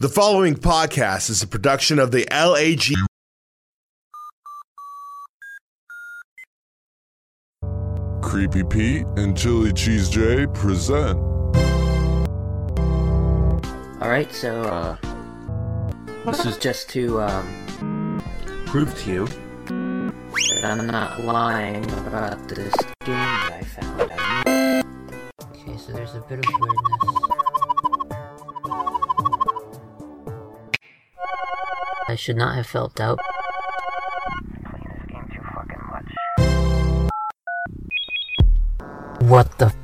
The following podcast is a production of the LAG. Creepy Pete and Chili Cheese Jay present. Alright, so, uh, this is just to, um, prove to you that I'm not lying about this game that I found. I okay, so there's a bit of weirdness. I should not have felt doubt. What the f-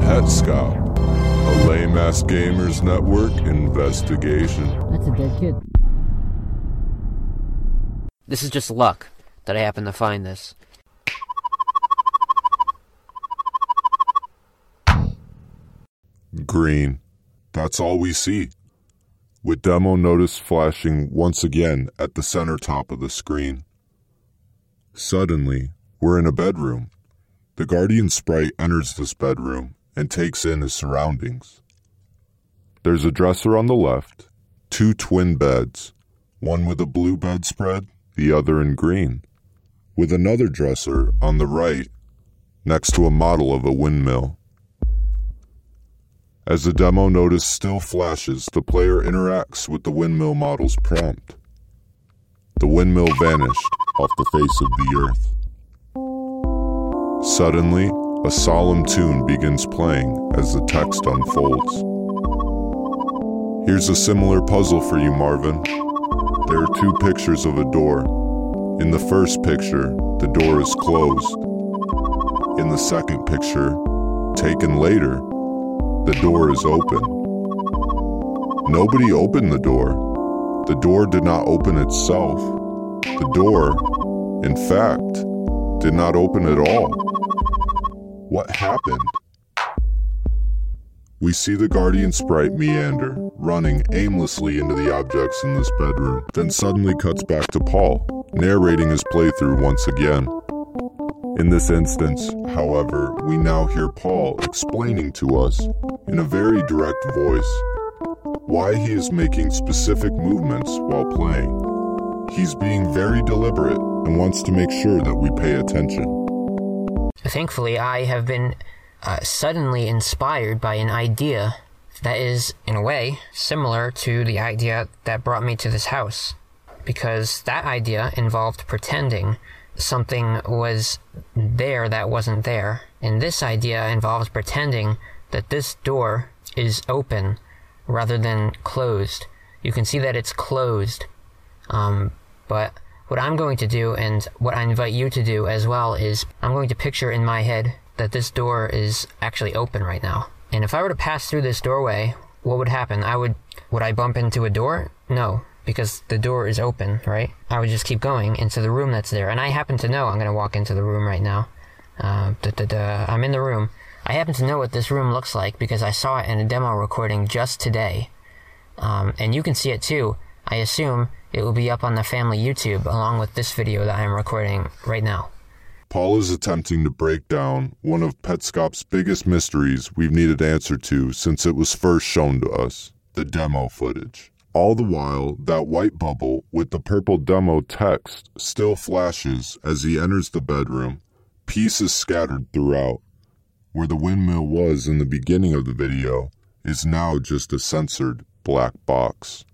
Petscop, a lame ass gamers network investigation. That's a dead kid. This is just luck that I happen to find this. Green. That's all we see. With demo notice flashing once again at the center top of the screen. Suddenly, we're in a bedroom. The Guardian sprite enters this bedroom and takes in his surroundings. There's a dresser on the left, two twin beds, one with a blue bedspread, the other in green, with another dresser on the right next to a model of a windmill. As the demo notice still flashes, the player interacts with the windmill model's prompt. The windmill vanished off the face of the earth. Suddenly, a solemn tune begins playing as the text unfolds. Here's a similar puzzle for you, Marvin. There are two pictures of a door. In the first picture, the door is closed. In the second picture, taken later, the door is open. Nobody opened the door. The door did not open itself. The door, in fact, did not open at all. What happened? We see the guardian sprite meander, running aimlessly into the objects in this bedroom, then suddenly cuts back to Paul, narrating his playthrough once again. In this instance, however, we now hear Paul explaining to us, in a very direct voice, why he is making specific movements while playing. He's being very deliberate and wants to make sure that we pay attention. Thankfully, I have been uh, suddenly inspired by an idea that is, in a way, similar to the idea that brought me to this house. Because that idea involved pretending something was there that wasn't there. And this idea involves pretending that this door is open rather than closed. You can see that it's closed. Um, but what I'm going to do, and what I invite you to do as well, is I'm going to picture in my head that this door is actually open right now. And if I were to pass through this doorway, what would happen? I would, would I bump into a door? No, because the door is open, right? I would just keep going into the room that's there. And I happen to know I'm going to walk into the room right now. Uh, da, da, da, I'm in the room. I happen to know what this room looks like because I saw it in a demo recording just today. Um, and you can see it too. I assume it will be up on the family YouTube along with this video that I'm recording right now. Paul is attempting to break down one of Petscop's biggest mysteries we've needed answer to since it was first shown to us the demo footage. All the while, that white bubble with the purple demo text still flashes as he enters the bedroom, pieces scattered throughout. Where the windmill was in the beginning of the video is now just a censored black box.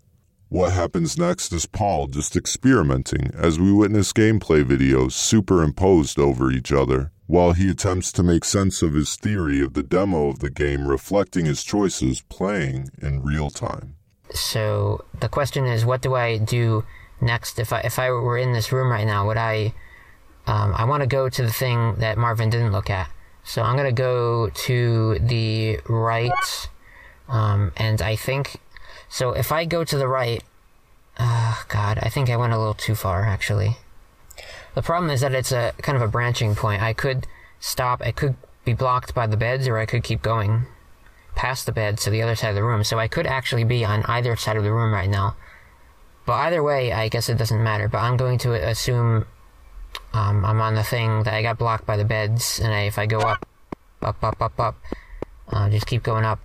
What happens next is Paul just experimenting as we witness gameplay videos superimposed over each other, while he attempts to make sense of his theory of the demo of the game reflecting his choices playing in real time. So the question is, what do I do next? If I if I were in this room right now, would I? Um, I want to go to the thing that Marvin didn't look at. So I'm gonna go to the right, um, and I think so. If I go to the right, uh, God, I think I went a little too far actually. The problem is that it's a kind of a branching point. I could stop. I could be blocked by the beds, or I could keep going past the bed to the other side of the room. So I could actually be on either side of the room right now. But either way, I guess it doesn't matter. But I'm going to assume um, I'm on the thing that I got blocked by the beds, and I, if I go up, up, up, up, up, Uh, just keep going up.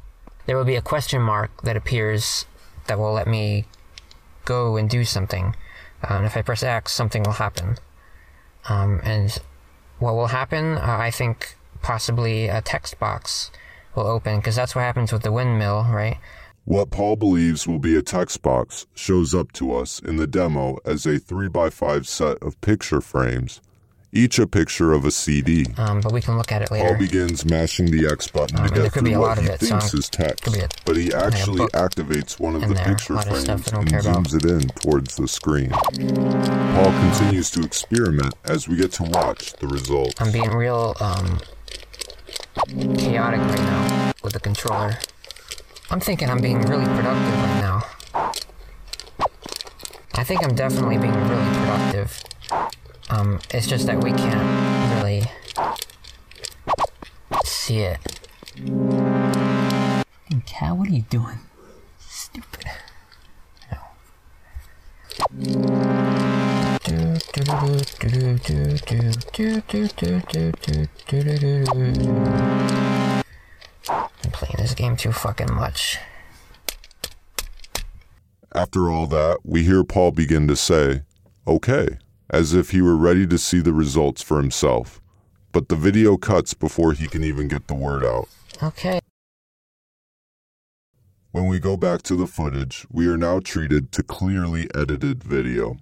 There will be a question mark that appears that will let me go and do something. Uh, and if I press X, something will happen. Um, and what will happen? Uh, I think possibly a text box will open because that's what happens with the windmill, right? What Paul believes will be a text box shows up to us in the demo as a 3x5 set of picture frames, each a picture of a CD. Um, but we can look at it later. Paul begins mashing the X button Um, to get through what he it, thinks so is text, a- but he actually activates one of the there, picture frames stuff I don't and about. zooms it in towards the screen. Paul continues to experiment as we get to watch the results. I'm being real um, chaotic right now with the controller. I'm thinking I'm being really productive right now. I think I'm definitely being really productive. Um, it's just that we can't really see it. Cat, what are you doing? Stupid. I'm playing this game too fucking much. After all that, we hear Paul begin to say, okay, as if he were ready to see the results for himself. But the video cuts before he can even get the word out. Okay. When we go back to the footage, we are now treated to clearly edited video.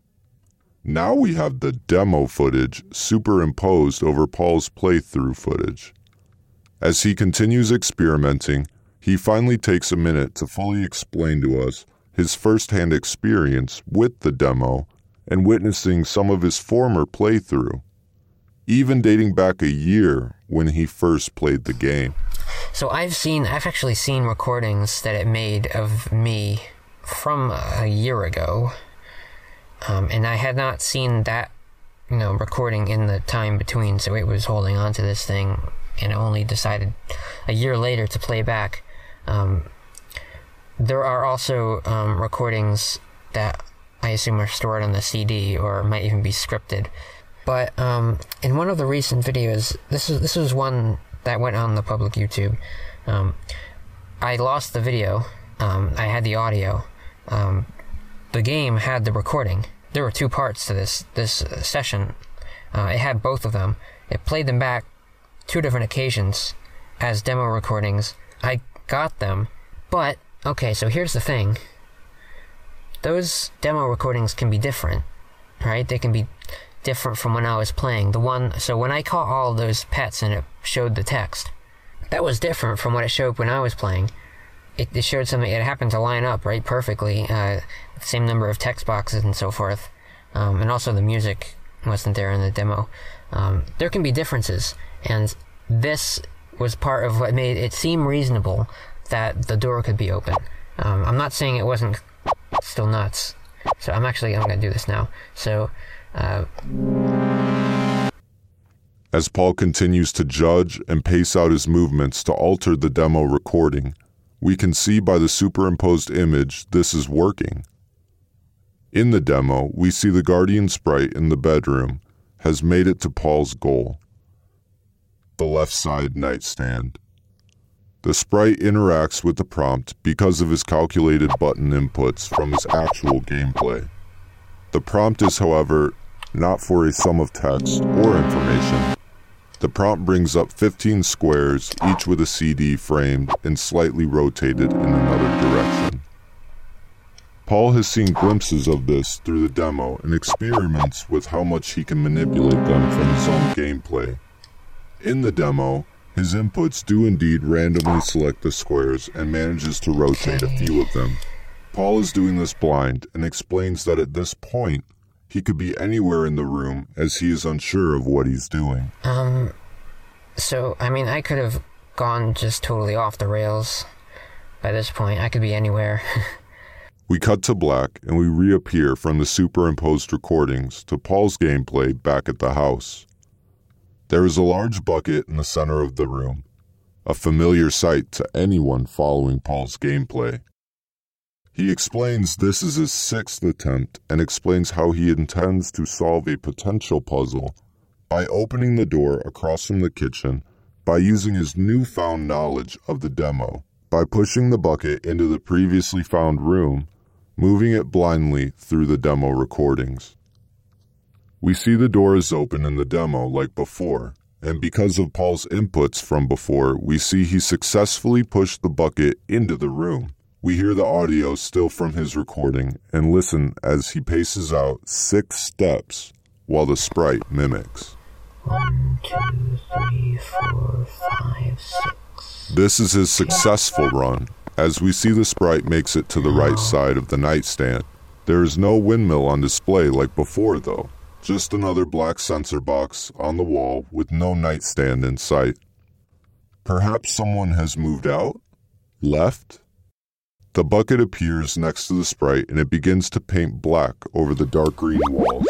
Now we have the demo footage superimposed over Paul's playthrough footage. As he continues experimenting, he finally takes a minute to fully explain to us his first-hand experience with the demo and witnessing some of his former playthrough, even dating back a year when he first played the game. So I've seen, I've actually seen recordings that it made of me from a year ago, um, and I had not seen that, you know, recording in the time between. So it was holding on to this thing, and only decided a year later to play back. Um, there are also um, recordings that I assume are stored on the CD or might even be scripted. But um, in one of the recent videos, this is this was one that went on the public YouTube. Um, I lost the video. Um, I had the audio. The game had the recording. There were two parts to this this uh, session. Uh, it had both of them. It played them back two different occasions as demo recordings. I got them, but okay. So here's the thing. Those demo recordings can be different, right? They can be different from when I was playing. The one, so when I caught all those pets and it showed the text, that was different from what it showed when I was playing. It, it showed something, it happened to line up right perfectly, uh, same number of text boxes and so forth. Um, and also the music wasn't there in the demo. Um, there can be differences, and this was part of what made it seem reasonable that the door could be open. Um, I'm not saying it wasn't still nuts. So I'm actually I'm gonna do this now. So uh, As Paul continues to judge and pace out his movements to alter the demo recording, we can see by the superimposed image this is working. In the demo, we see the guardian sprite in the bedroom has made it to Paul's goal the left side nightstand. The sprite interacts with the prompt because of his calculated button inputs from his actual gameplay. The prompt is, however, not for a sum of text or information. The prompt brings up 15 squares, each with a CD framed and slightly rotated in another direction. Paul has seen glimpses of this through the demo and experiments with how much he can manipulate them from his own gameplay. In the demo, his inputs do indeed randomly select the squares and manages to rotate a few of them. Paul is doing this blind and explains that at this point, he could be anywhere in the room as he is unsure of what he's doing. um, so I mean I could have gone just totally off the rails by this point. I could be anywhere. We cut to black and we reappear from the superimposed recordings to Paul's gameplay back at the house. There is a large bucket in the center of the room, a familiar sight to anyone following Paul's gameplay. He explains this is his sixth attempt and explains how he intends to solve a potential puzzle by opening the door across from the kitchen by using his newfound knowledge of the demo. By pushing the bucket into the previously found room, moving it blindly through the demo recordings. We see the door is open in the demo like before, and because of Paul's inputs from before, we see he successfully pushed the bucket into the room. We hear the audio still from his recording and listen as he paces out six steps while the sprite mimics. One, two, three, four, five, six. This is his successful run, as we see the sprite makes it to the right side of the nightstand. There is no windmill on display like before, though. Just another black censor box on the wall with no nightstand in sight. Perhaps someone has moved out? Left? The bucket appears next to the sprite and it begins to paint black over the dark green walls,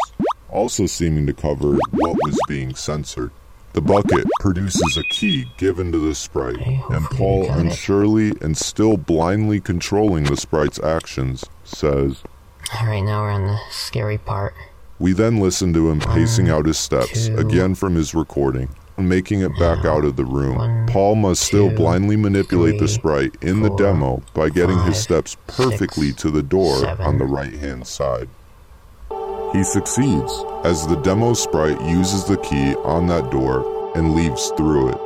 also seeming to cover what was being censored. The bucket produces a key given to the sprite, and Paul, unsurely and still blindly controlling the sprite's actions, says, Alright, now we're on the scary part. We then listen to him pacing out his steps, again from his recording, making it back out of the room. Paul must still blindly manipulate the sprite in the demo by getting his steps perfectly to the door on the right hand side. He succeeds as the demo sprite uses the key on that door and leaves through it.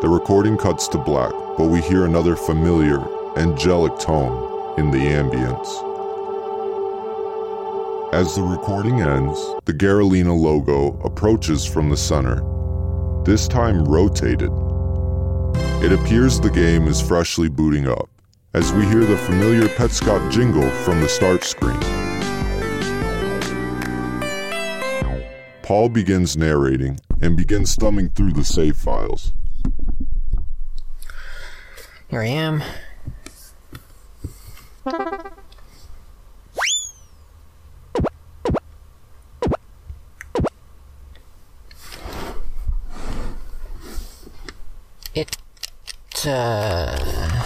The recording cuts to black, but we hear another familiar, angelic tone in the ambience. As the recording ends, the Garalina logo approaches from the center, this time rotated. It appears the game is freshly booting up, as we hear the familiar Petscop jingle from the start screen. Paul begins narrating and begins thumbing through the save files. Here I am. It, uh,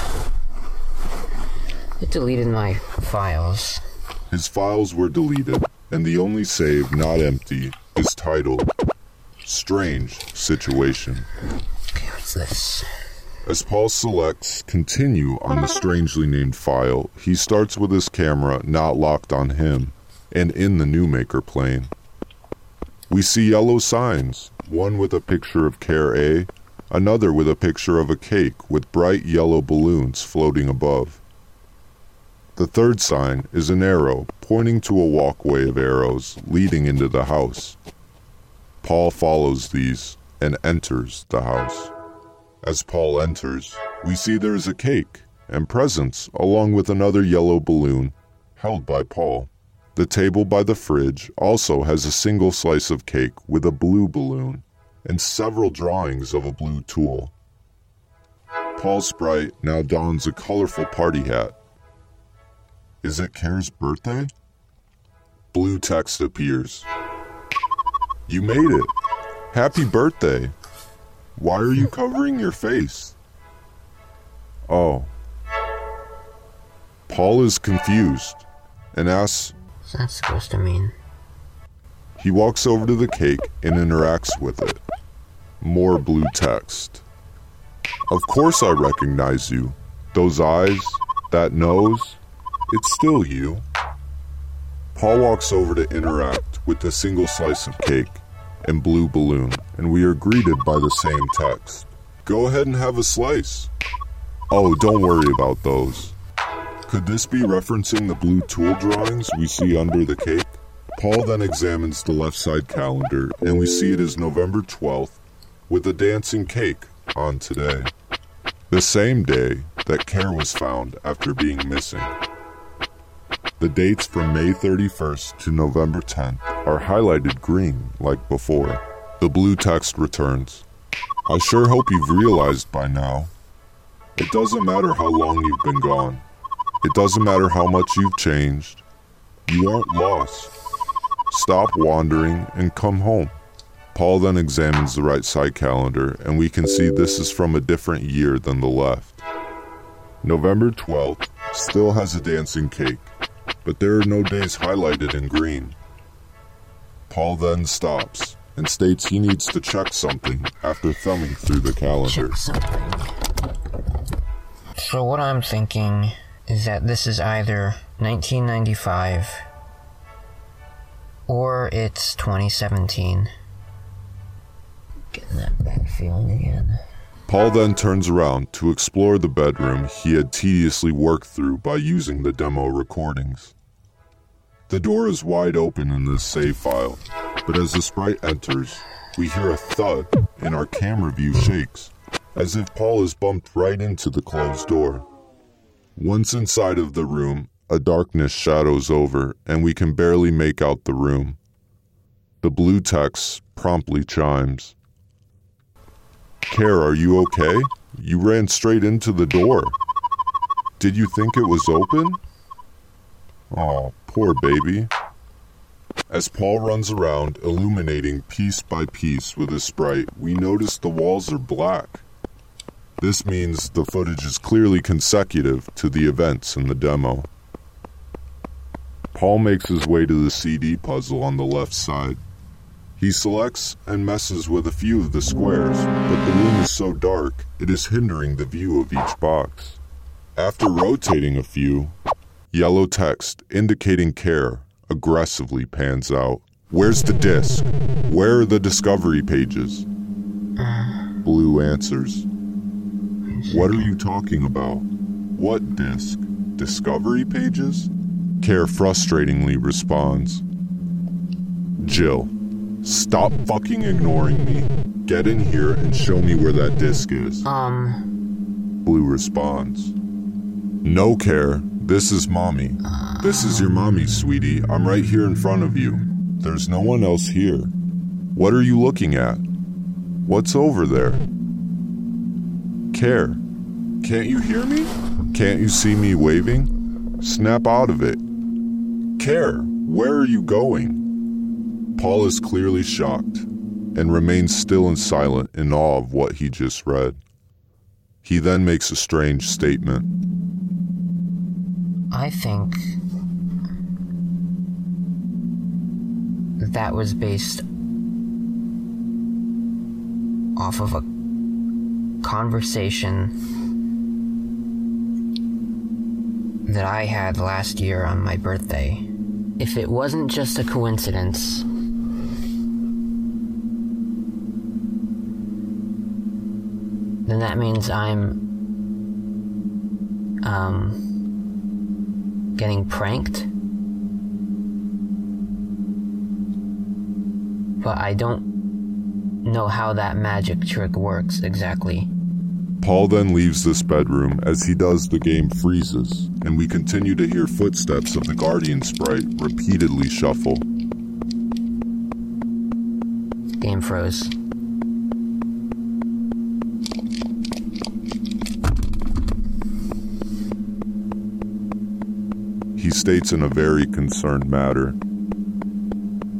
it deleted my files. His files were deleted, and the only save not empty is titled Strange Situation. Okay, what's this? As Paul selects continue on the strangely named file, he starts with his camera not locked on him and in the Newmaker plane. We see yellow signs, one with a picture of Care A, another with a picture of a cake with bright yellow balloons floating above. The third sign is an arrow pointing to a walkway of arrows leading into the house. Paul follows these and enters the house. As Paul enters, we see there is a cake and presents along with another yellow balloon held by Paul. The table by the fridge also has a single slice of cake with a blue balloon and several drawings of a blue tool. Paul Sprite now dons a colorful party hat. Is it Care's birthday? Blue text appears. You made it. Happy birthday. Why are you covering your face? Oh. Paul is confused and asks What's that supposed to mean? He walks over to the cake and interacts with it. More blue text. Of course I recognize you. Those eyes, that nose, it's still you. Paul walks over to interact with the single slice of cake and blue balloon, and we are greeted by the same text. Go ahead and have a slice. Oh, don't worry about those. Could this be referencing the blue tool drawings we see under the cake? Paul then examines the left side calendar, and we see it is November 12th, with a dancing cake on today. The same day that Care was found after being missing. The dates from May 31st to November 10th are highlighted green like before. The blue text returns. I sure hope you've realized by now. It doesn't matter how long you've been gone. It doesn't matter how much you've changed. You aren't lost. Stop wandering and come home. Paul then examines the right side calendar, and we can see this is from a different year than the left. November 12th still has a dancing cake, but there are no days highlighted in green. Paul then stops and states he needs to check something after thumbing through the calendar. So what I'm thinking is that this is either 1995 or it's 2017. Getting that bad feeling again. Paul then turns around to explore the bedroom he had tediously worked through by using the demo recordings. The door is wide open in this save file, but as the sprite enters, we hear a thud and our camera view shakes, as if Paul is bumped right into the closed door. Once inside of the room, a darkness shadows over and we can barely make out the room. The blue text promptly chimes. Care, are you okay? You ran straight into the door. Did you think it was open? Oh, poor baby. As Paul runs around, illuminating piece by piece with his sprite, we notice the walls are black. This means the footage is clearly consecutive to the events in the demo. Paul makes his way to the CD puzzle on the left side. He selects and messes with a few of the squares, but the room is so dark it is hindering the view of each box. After rotating a few, yellow text indicating care aggressively pans out. Where's the disc? Where are the discovery pages? Blue answers. What are you talking about? What disc? Discovery pages? Care frustratingly responds. Jill, stop fucking ignoring me. Get in here and show me where that disc is. Um, Blue responds. No care. This is mommy. This is your mommy, sweetie. I'm right here in front of you. There's no one else here. What are you looking at? What's over there? Care. Can't you hear me? Can't you see me waving? Snap out of it. Care, where are you going? Paul is clearly shocked and remains still and silent in awe of what he just read. He then makes a strange statement. I think that was based off of a conversation that I had last year on my birthday. If it wasn't just a coincidence, then that means I'm um getting pranked. But I don't know how that magic trick works exactly. Paul then leaves this bedroom as he does the game freezes, and we continue to hear footsteps of the Guardian sprite repeatedly shuffle. Game froze. He states in a very concerned manner,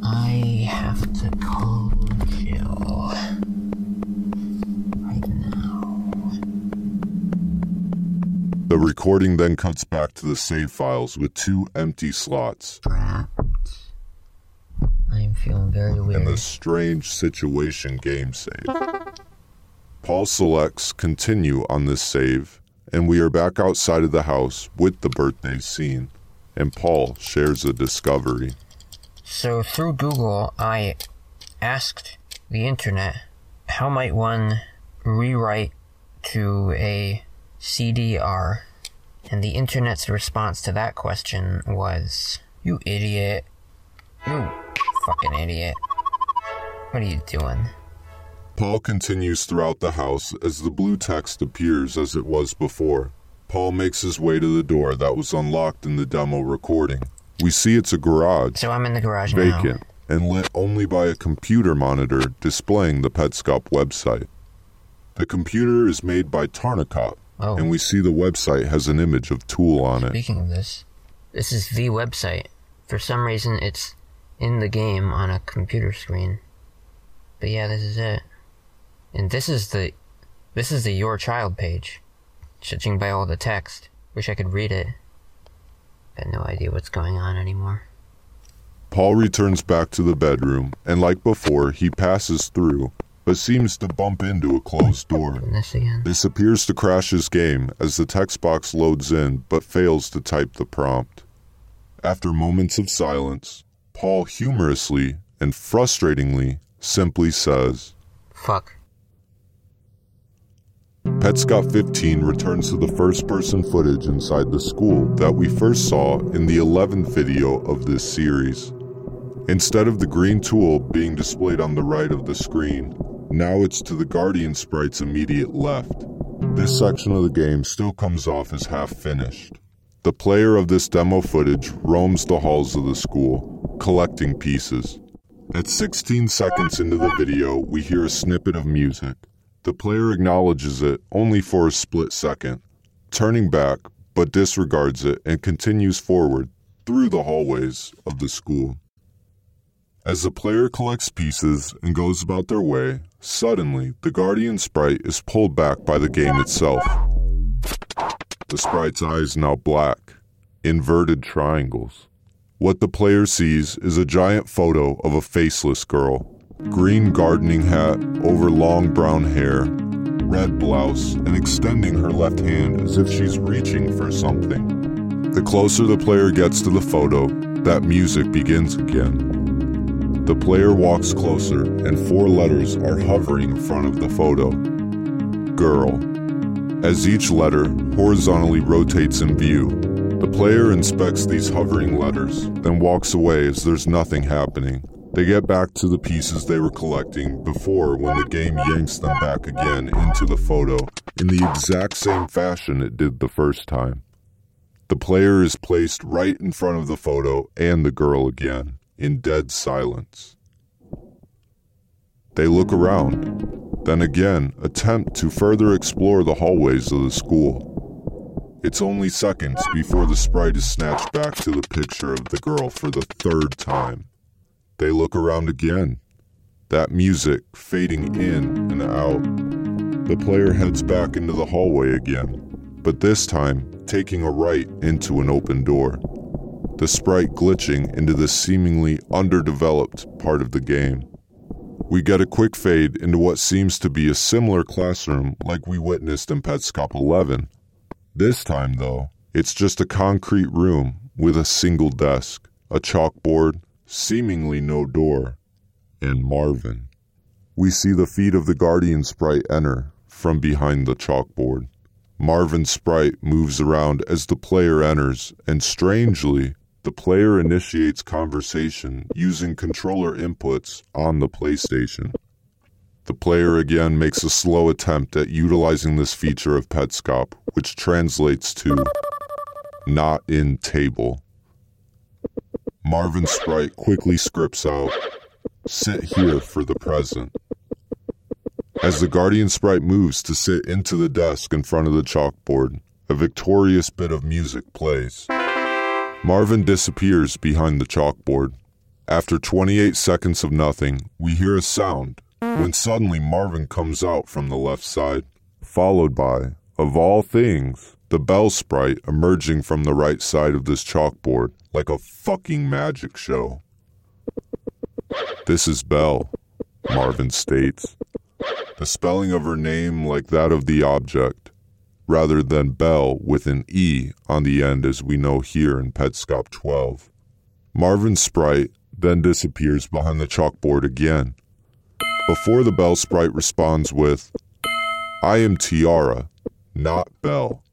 I have to call Jill. Right now. The recording then cuts back to the save files with two empty slots Trapped. I'm feeling very and weird. the strange situation game save. Paul selects continue on this save, and we are back outside of the house with the birthday scene, and Paul shares a discovery. So through Google, I asked the internet, how might one rewrite to a CDR? And the internet's response to that question was, you idiot. You fucking idiot. What are you doing? Paul continues throughout the house as the blue text appears as it was before. Paul makes his way to the door that was unlocked in the demo recording. We see it's a garage, So I'm in the garage now. vacant, and lit only by a computer monitor displaying the Petscop website. The computer is made by Tarnicop, Oh. and we see the website has an image of Tool on it. Speaking of this, this is the website. For some reason, it's in the game on a computer screen. But yeah, this is it. And this is the, this is the Your Child page. Judging by all the text. Wish I could read it. Got no idea what's going on anymore. Paul returns back to the bedroom, and like before, he passes through, but seems to bump into a closed door. This again. This appears to crash his game as the text box loads in but fails to type the prompt. After moments of silence, Paul humorously and frustratingly simply says, Fuck. Petscop 15 returns to the first person footage inside the school that we first saw in the 11th video of this series. Instead of the green tool being displayed on the right of the screen, now it's to the Guardian sprite's immediate left. This section of the game still comes off as half finished. The player of this demo footage roams the halls of the school, collecting pieces. At 16 seconds into the video, we hear a snippet of music. The player acknowledges it only for a split second, turning back but disregards it and continues forward through the hallways of the school. As the player collects pieces and goes about their way, suddenly the Guardian sprite is pulled back by the game itself. The sprite's eyes now black, inverted triangles. What the player sees is a giant photo of a faceless girl. Green gardening hat over long brown hair, red blouse, and extending her left hand as if she's reaching for something. The closer the player gets to the photo, that music begins again. The player walks closer, and four letters are hovering in front of the photo. Girl. As each letter horizontally rotates in view, the player inspects these hovering letters, then walks away as there's nothing happening. They get back to the pieces they were collecting before when the game yanks them back again into the photo in the exact same fashion it did the first time. The player is placed right in front of the photo and the girl again in dead silence. They look around, then again attempt to further explore the hallways of the school. It's only seconds before the sprite is snatched back to the picture of the girl for the third time. They look around again, that music fading in and out. The player heads back into the hallway again, but this time taking a right into an open door the sprite glitching into the seemingly underdeveloped part of the game. We get a quick fade into what seems to be a similar classroom like we witnessed in Petscop 11. This time, though, it's just a concrete room with a single desk, a chalkboard, seemingly no door, and Marvin. We see the feet of the Guardian sprite enter from behind the chalkboard. Marvin's sprite moves around as the player enters, and strangely, the player initiates conversation using controller inputs on the PlayStation. The player again makes a slow attempt at utilizing this feature of Petscop, which translates to not in table. Marvin Sprite quickly scripts out, sit here for the present. As the Guardian Sprite moves to sit into the desk in front of the chalkboard, a victorious bit of music plays. Marvin disappears behind the chalkboard. After 28 seconds of nothing, we hear a sound when suddenly Marvin comes out from the left side, followed by, of all things, the Bell sprite emerging from the right side of this chalkboard like a fucking magic show. This is Bell, Marvin states. The spelling of her name like that of the object rather than Belle with an E on the end as we know here in Petscop 12. Marvin Sprite then disappears behind the chalkboard again. Before the Bell Sprite responds with, I am Tiara, not Bell.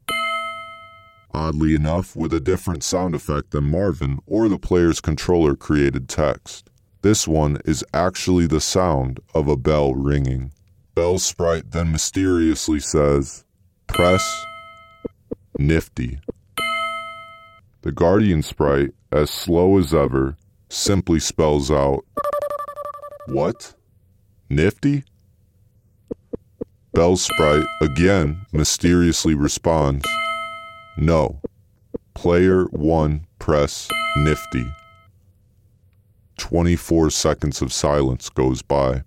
Oddly enough, with a different sound effect than Marvin or the player's controller created text. This one is actually the sound of a bell ringing. Bell Sprite then mysteriously says, Press Nifty. The Guardian sprite, as slow as ever, simply spells out What? Nifty? Bell's sprite again mysteriously responds No. Player 1 press Nifty. 24 seconds of silence goes by.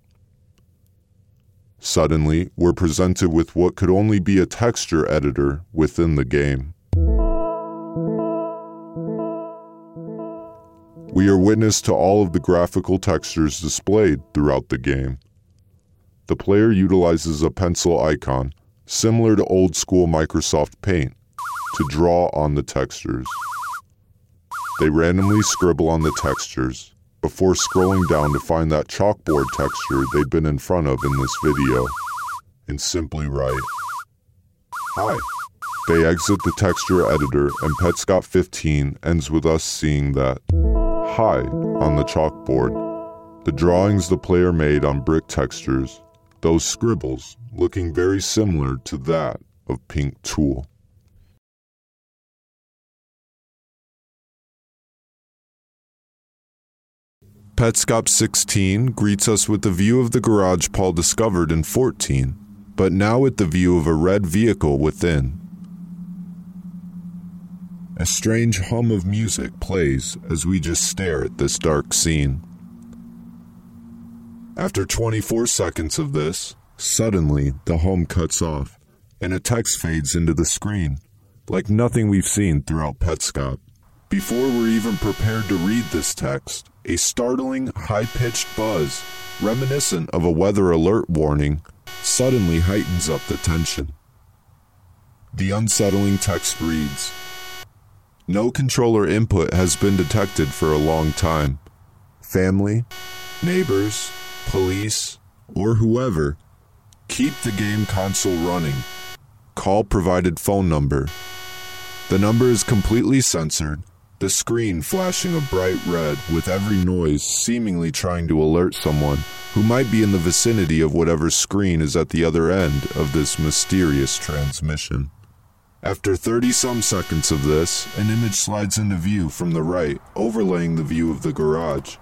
Suddenly, we're presented with what could only be a texture editor within the game. We are witness to all of the graphical textures displayed throughout the game. The player utilizes a pencil icon, similar to old school Microsoft Paint, to draw on the textures. They randomly scribble on the textures before scrolling down to find that chalkboard texture they'd been in front of in this video and simply write, Hi. They exit the texture editor and Petscop 15 ends with us seeing that Hi on the chalkboard. The drawings the player made on brick textures, those scribbles looking very similar to that of Pink Tool. Petscop 16 greets us with the view of the garage Paul discovered in 14, but now with the view of a red vehicle within. A strange hum of music plays as we just stare at this dark scene. After 24 seconds of this, suddenly the hum cuts off and a text fades into the screen, like nothing we've seen throughout Petscop. Before we're even prepared to read this text, a startling, high pitched buzz, reminiscent of a weather alert warning, suddenly heightens up the tension. The unsettling text reads No controller input has been detected for a long time. Family, neighbors, police, or whoever, keep the game console running. Call provided phone number. The number is completely censored the screen flashing a bright red with every noise seemingly trying to alert someone who might be in the vicinity of whatever screen is at the other end of this mysterious transmission. After 30 some seconds of this, an image slides into view from the right, overlaying the view of the garage.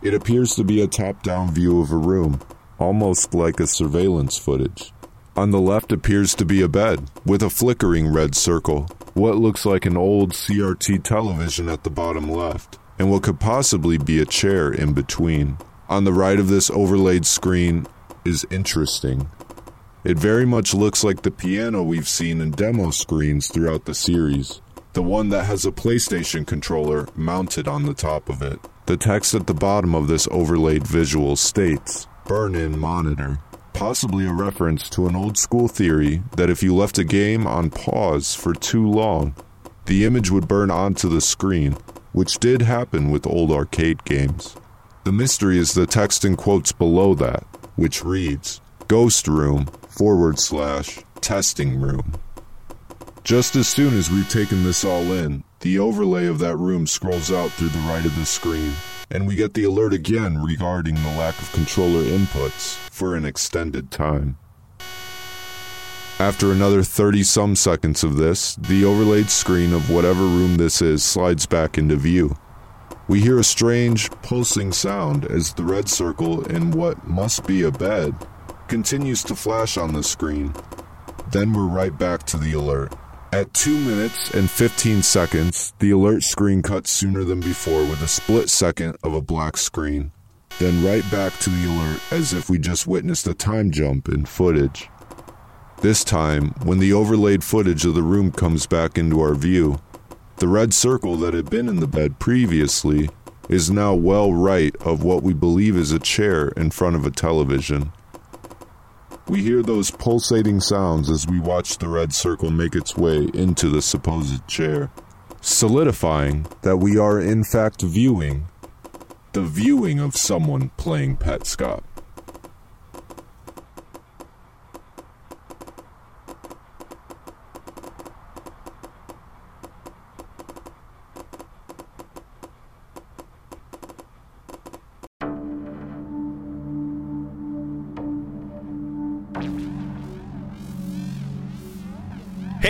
It appears to be a top down view of a room, almost like a surveillance footage. On the left appears to be a bed, with a flickering red circle, what looks like an old CRT television at the bottom left, and what could possibly be a chair in between. On the right of this overlaid screen is interesting. It very much looks like the piano we've seen in demo screens throughout the series, the one that has a PlayStation controller mounted on the top of it. The text at the bottom of this overlaid visual states Burn in monitor possibly a reference to an old school theory that if you left a game on pause for too long, the image would burn onto the screen, which did happen with old arcade games. The mystery is the text in quotes below that, which reads Ghost Room forward slash testing room. Just as soon as we've taken this all in, the overlay of that room scrolls out through the right of the screen and we get the alert again regarding the lack of controller inputs for an extended time. After another 30 some seconds of this, the overlaid screen of whatever room this is slides back into view. We hear a strange, pulsing sound as the red circle in what must be a bed continues to flash on the screen. Then we're right back to the alert. At 2 minutes and 15 seconds, the alert screen cuts sooner than before with a split second of a black screen. Then right back to the alert as if we just witnessed a time jump in footage. This time, when the overlaid footage of the room comes back into our view, the red circle that had been in the bed previously is now well right of what we believe is a chair in front of a television. We hear those pulsating sounds as we watch the red circle make its way into the supposed chair, solidifying that we are in fact viewing the viewing of someone playing Petscop.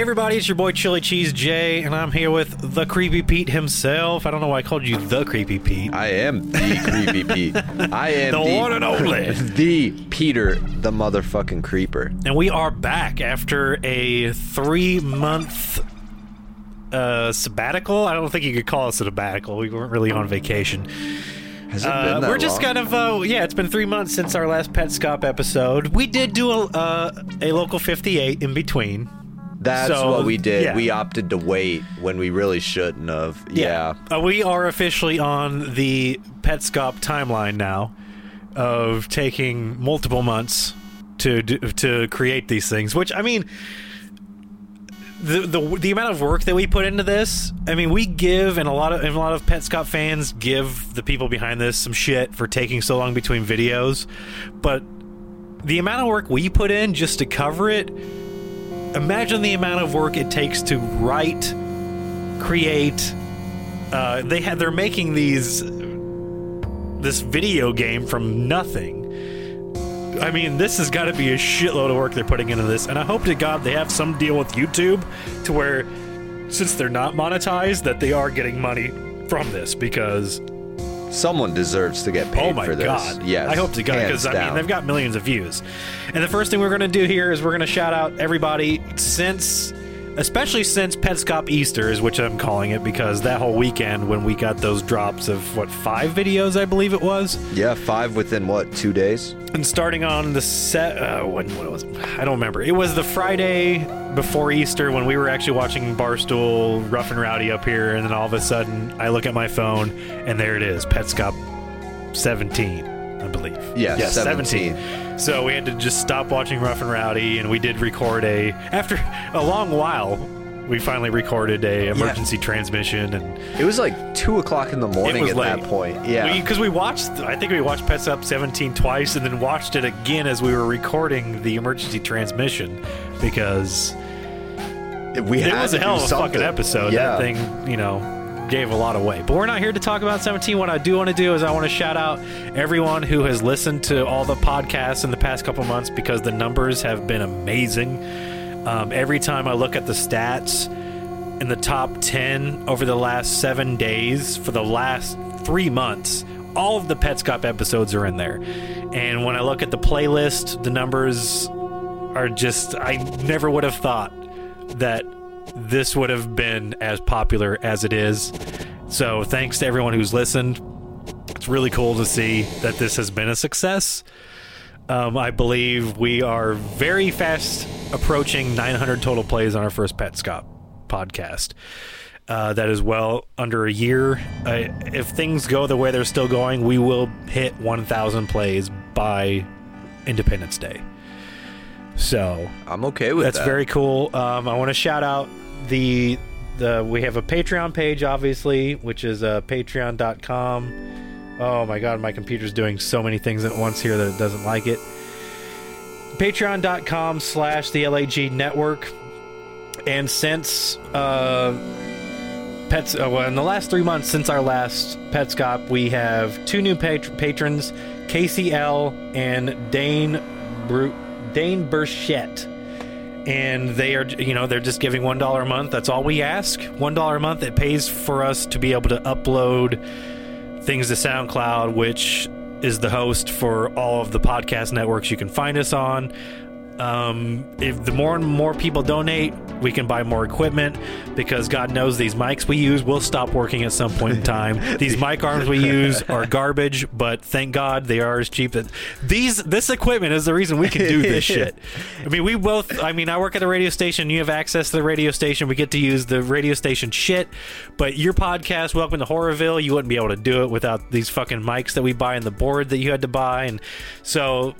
Hey everybody, it's your boy Chili Cheese Jay, and I'm here with the Creepy Pete himself. I don't know why I called you the Creepy Pete. I am the creepy Pete. I am The one and only. the Peter, the motherfucking creeper. And we are back after a three month uh, sabbatical. I don't think you could call it a sabbatical. We weren't really on vacation. Has it Uh, been that we're just long? kind of uh, yeah. It's been three months since our last Petscop episode. We did do a uh, a local 58 in between. That's So, what we did. yeah. We opted to wait when we really shouldn't have. Yeah. Uh, we are officially on the Petscop timeline now of taking multiple months to do, to create these things. Which I mean, the, the the amount of work that we put into this. I mean, we give and a lot of and a lot of Petscop fans give the people behind this some shit for taking so long between videos, but the amount of work we put in just to cover it. Imagine the amount of work it takes to write, create, uh, they had they're making these this video game from nothing. I mean, this has got to be a shitload of work they're putting into this, and I hope to God they have some deal with YouTube to where, since they're not monetized, that they are getting money from this because Someone deserves to get paid oh my for this. god, Yes. I hope to God because I mean they've got millions of views. And the first thing we're gonna do here is we're gonna shout out everybody since. Especially since Petscop Easter is which I'm calling it because that whole weekend when we got those drops of what five videos I believe it was, Yeah, five within what, two days? and starting on the set, uh, when what was it? I don't remember. It was the Friday before Easter when we were actually watching Barstool Rough and Rowdy up here, and then all of a sudden I look at my phone and there it is, Petscop 17, I believe. Yeah, Yes, 17. So we had to just stop watching Rough and Rowdy, and we did record a after a long while. We finally recorded a emergency transmission, and It was like two o'clock in the morning was at late. that point. Yeah. because we, watched. I think we watched Petscop 17 twice, and then watched it again as we were recording the emergency transmission because we it had was a hell of a something. fucking episode. Yeah. That thing, you know, gave a lot away. But we're not here to talk about 17. What I do want to do is I want to shout out everyone who has listened to all the podcasts in the past couple months because the numbers have been amazing. Um, every time I look at the stats in the top 10 over the last seven days for the last three months, all of the Petscop episodes are in there. And when I look at the playlist, the numbers are just, I never would have thought that this would have been as popular as it is. So thanks to everyone who's listened. It's really cool to see that this has been a success. Um, I believe we are very fast approaching 900 total plays on our first Petscop podcast. Uh, that is well under a year. Uh, if things go the way they're still going, we will hit 1,000 plays by Independence Day. So I'm okay with that. that's that. very cool. Um, I want to shout out the the we have a Patreon page, obviously, which is uh, Patreon.com. Oh my God, my computer's doing so many things at once here that it doesn't like it. Patreon.com slash the LAG Network. And since uh, Pets, uh, well, in the last three months since our last Petscop, we have two new pat- patrons, Casey L and Dane Bru- Dane Burchett. And they are, you know, they're just giving one dollar a month. That's all we ask. One dollar a month. It pays for us to be able to upload things to SoundCloud, which is the host for all of the podcast networks you can find us on. Um, if the more and more people donate, we can buy more equipment because God knows these mics we use will stop working at some point in time. these mic arms we use are garbage, but thank God they are as cheap that these this equipment is the reason we can do this shit. I mean, we both. I mean, I work at the radio station. You have access to the radio station. We get to use the radio station shit. But your podcast, Welcome to Horrorville, you wouldn't be able to do it without these fucking mics that we buy and the board that you had to buy. And so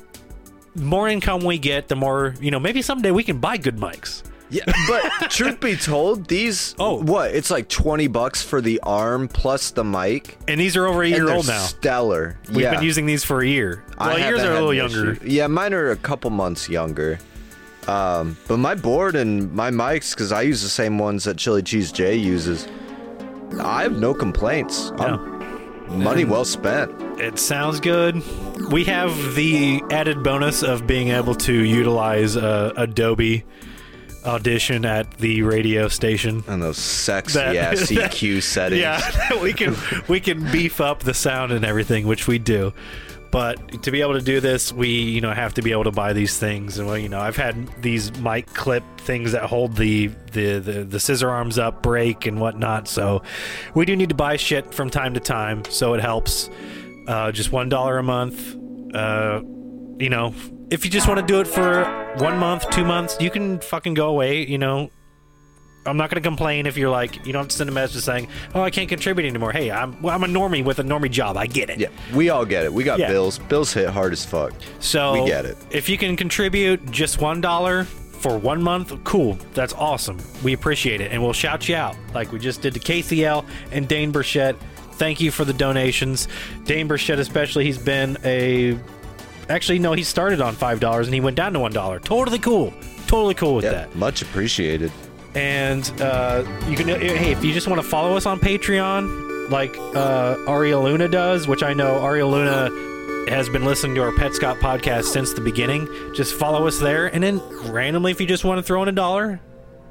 more income we get, the more you know. Maybe someday we can buy good mics. Yeah, but truth be told, these Oh. what? It's like twenty bucks for the arm plus the mic. And these are over a year old now. Stellar. We've yeah. been using these for a year. I Well, yours are a little younger. issue. Yeah, mine are a couple months younger. Um, but my board and my mics, because I use the same ones that Chili Cheese Jay uses, I have no complaints. I'm- money well spent. It sounds good. We have the added bonus of being able to utilize uh, Adobe Audition at the radio station. And those sexy That- ass EQ settings. Yeah, we can we can beef up the sound and everything, which we do. But to be able to do this, we you know have to be able to buy these things, and well, you know I've had these mic clip things that hold the the the, the scissor arms up, break and whatnot. So we do need to buy shit from time to time, so it helps. Uh, just one dollar a month. Uh, you know, if you just want to do it for one month, two months, you can fucking go away. You know, I'm not going to complain if you're like, you don't have to send a message saying, "Oh, I can't contribute anymore." Hey, I'm well, I'm a normie with a normie job. I get it. Yeah, we all get it. We got Yeah. bills. Bills hit hard as fuck. So We get it. If you can contribute just one dollar for one month, cool. That's awesome. We appreciate it, and we'll shout you out like we just did to Casey L and Dane Burchett. Thank you for the donations, Dane Burchett especially. He's been a actually no, he started on five dollars and he went down to one dollar. Totally cool. Totally cool with Yeah, that. much appreciated. And uh, you can, hey, if you just want to follow us on Patreon, like uh, Ariel Luna does, which I know Ariel Luna has been listening to our Petscop podcast since the beginning, just follow us there. And then randomly, if you just want to throw in a dollar,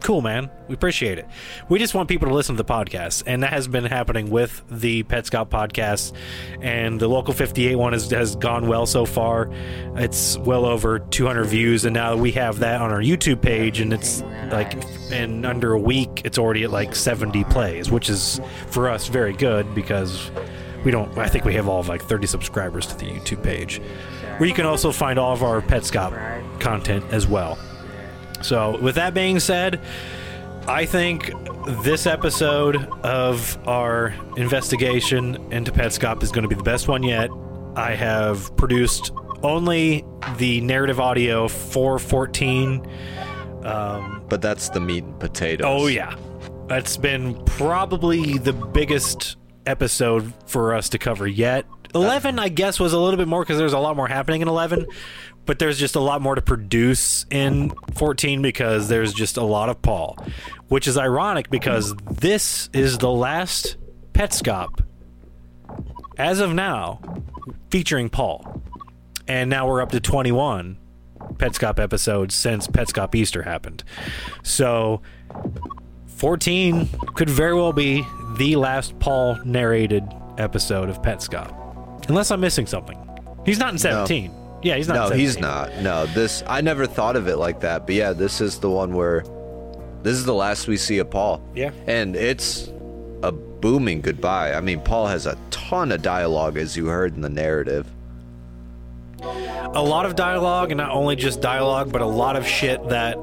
cool, man. We appreciate it. We just want people to listen to the podcast, and that has been happening with the Petscop podcast. And the local 58 one has, has gone well so far. It's well over 200 views, and now we have that on our YouTube page, and it's like in under a week, it's already at like 70 plays, which is for us very good because we don't. I think we have all of like 30 subscribers to the YouTube page, where you can also find all of our Petscop content as well. So, with that being said, I think this episode of our investigation into Petscop is going to be the best one yet. I have produced only the narrative audio for 14. Um, but that's the meat and potatoes. Oh, yeah. That's been probably the biggest episode for us to cover yet. 11, I guess, was a little bit more because there's a lot more happening in 11, but there's just a lot more to produce in 14 because there's just a lot of Paul, which is ironic because this is the last Petscop as of now featuring Paul. And now we're up to 21 Petscop episodes since Petscop Easter happened. So 14 could very well be the last Paul narrated episode of Petscop. Unless I'm missing something. He's not in 17. Yeah, he's not No, he's not. No, this I never thought of it like that. But yeah, this is the one where this is the last we see of Paul. Yeah. And it's a booming goodbye. I mean, Paul has a ton of dialogue as you heard in the narrative. a lot of dialogue and not only just dialogue but a lot of shit that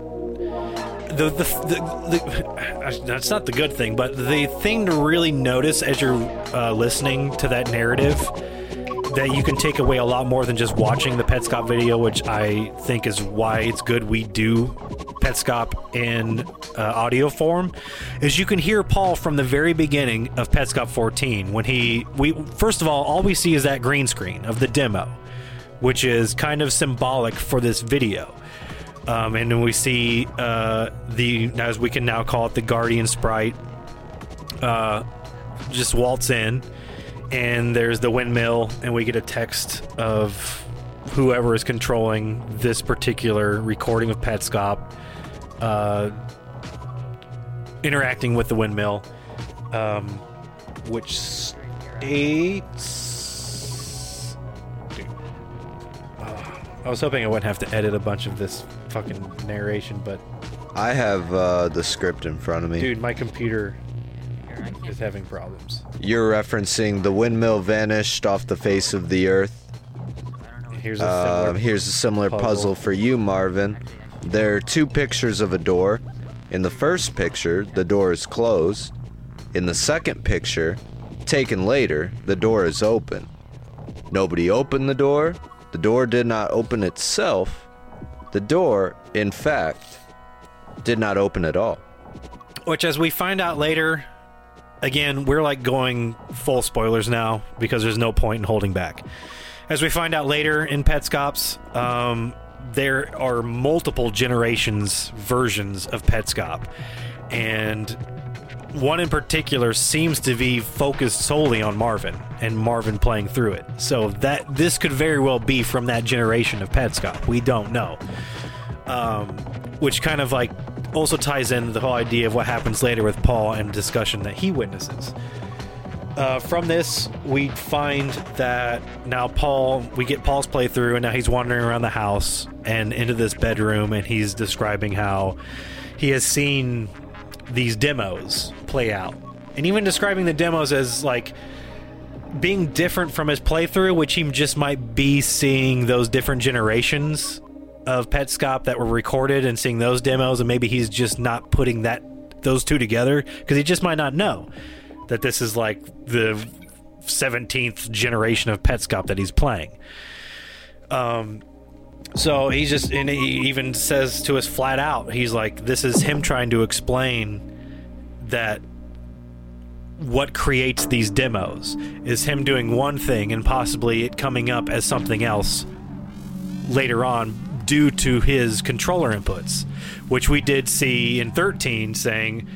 the the, the, the that's not the good thing but the thing to really notice as you're uh, listening to that narrative that you can take away a lot more than just watching the Petscop video, which I think is why it's good we do Petscop in uh, audio form, is you can hear Paul from the very beginning of Petscop 14 when he we first of all all we see is that green screen of the demo, which is kind of symbolic for this video. Um, and then we see uh, the as we can now call it the Guardian sprite uh, just waltz in, and there's the windmill, and we get a text of whoever is controlling this particular recording of Petscop uh, interacting with the windmill, um, which states. Uh, I was hoping I wouldn't have to edit a bunch of this fucking narration, but I have uh, the script in front of me. dude, my computer is having problems. You're referencing the windmill vanished off the face of the earth. Here's a Uh, similar here's a similar puzzle. puzzle for you, Marvin. There are two pictures of a door. In the first picture, the door is closed. In the second picture, taken later, the door is open. Nobody opened the door. The door did not open itself. The door, in fact, did not open at all. Which, as we find out later, again, we're like going full spoilers now because there's no point in holding back. As we find out later in Petscops, um, there are multiple generations versions of Petscop, and one in particular seems to be focused solely on Marvin and Marvin playing through it. So that this could very well be from that generation of Petscop. We don't know um, which kind of like also ties in the whole idea of what happens later with Paul and discussion that he witnesses. Uh, from this, we find that now Paul, we get Paul's playthrough, and now he's wandering around the house and into this bedroom, and he's describing how he has seen these demos play out, and even describing the demos as like being different from his playthrough, which he just might be seeing those different generations of Petscop that were recorded and seeing those demos, and maybe he's just not putting that those two together because he just might not know that this is like the 17th generation of Petscop that he's playing. Um, so he's just, and he even says to us flat out, he's like, this is him trying to explain that what creates these demos is him doing one thing and possibly it coming up as something else later on due to his controller inputs, which we did see in 13 saying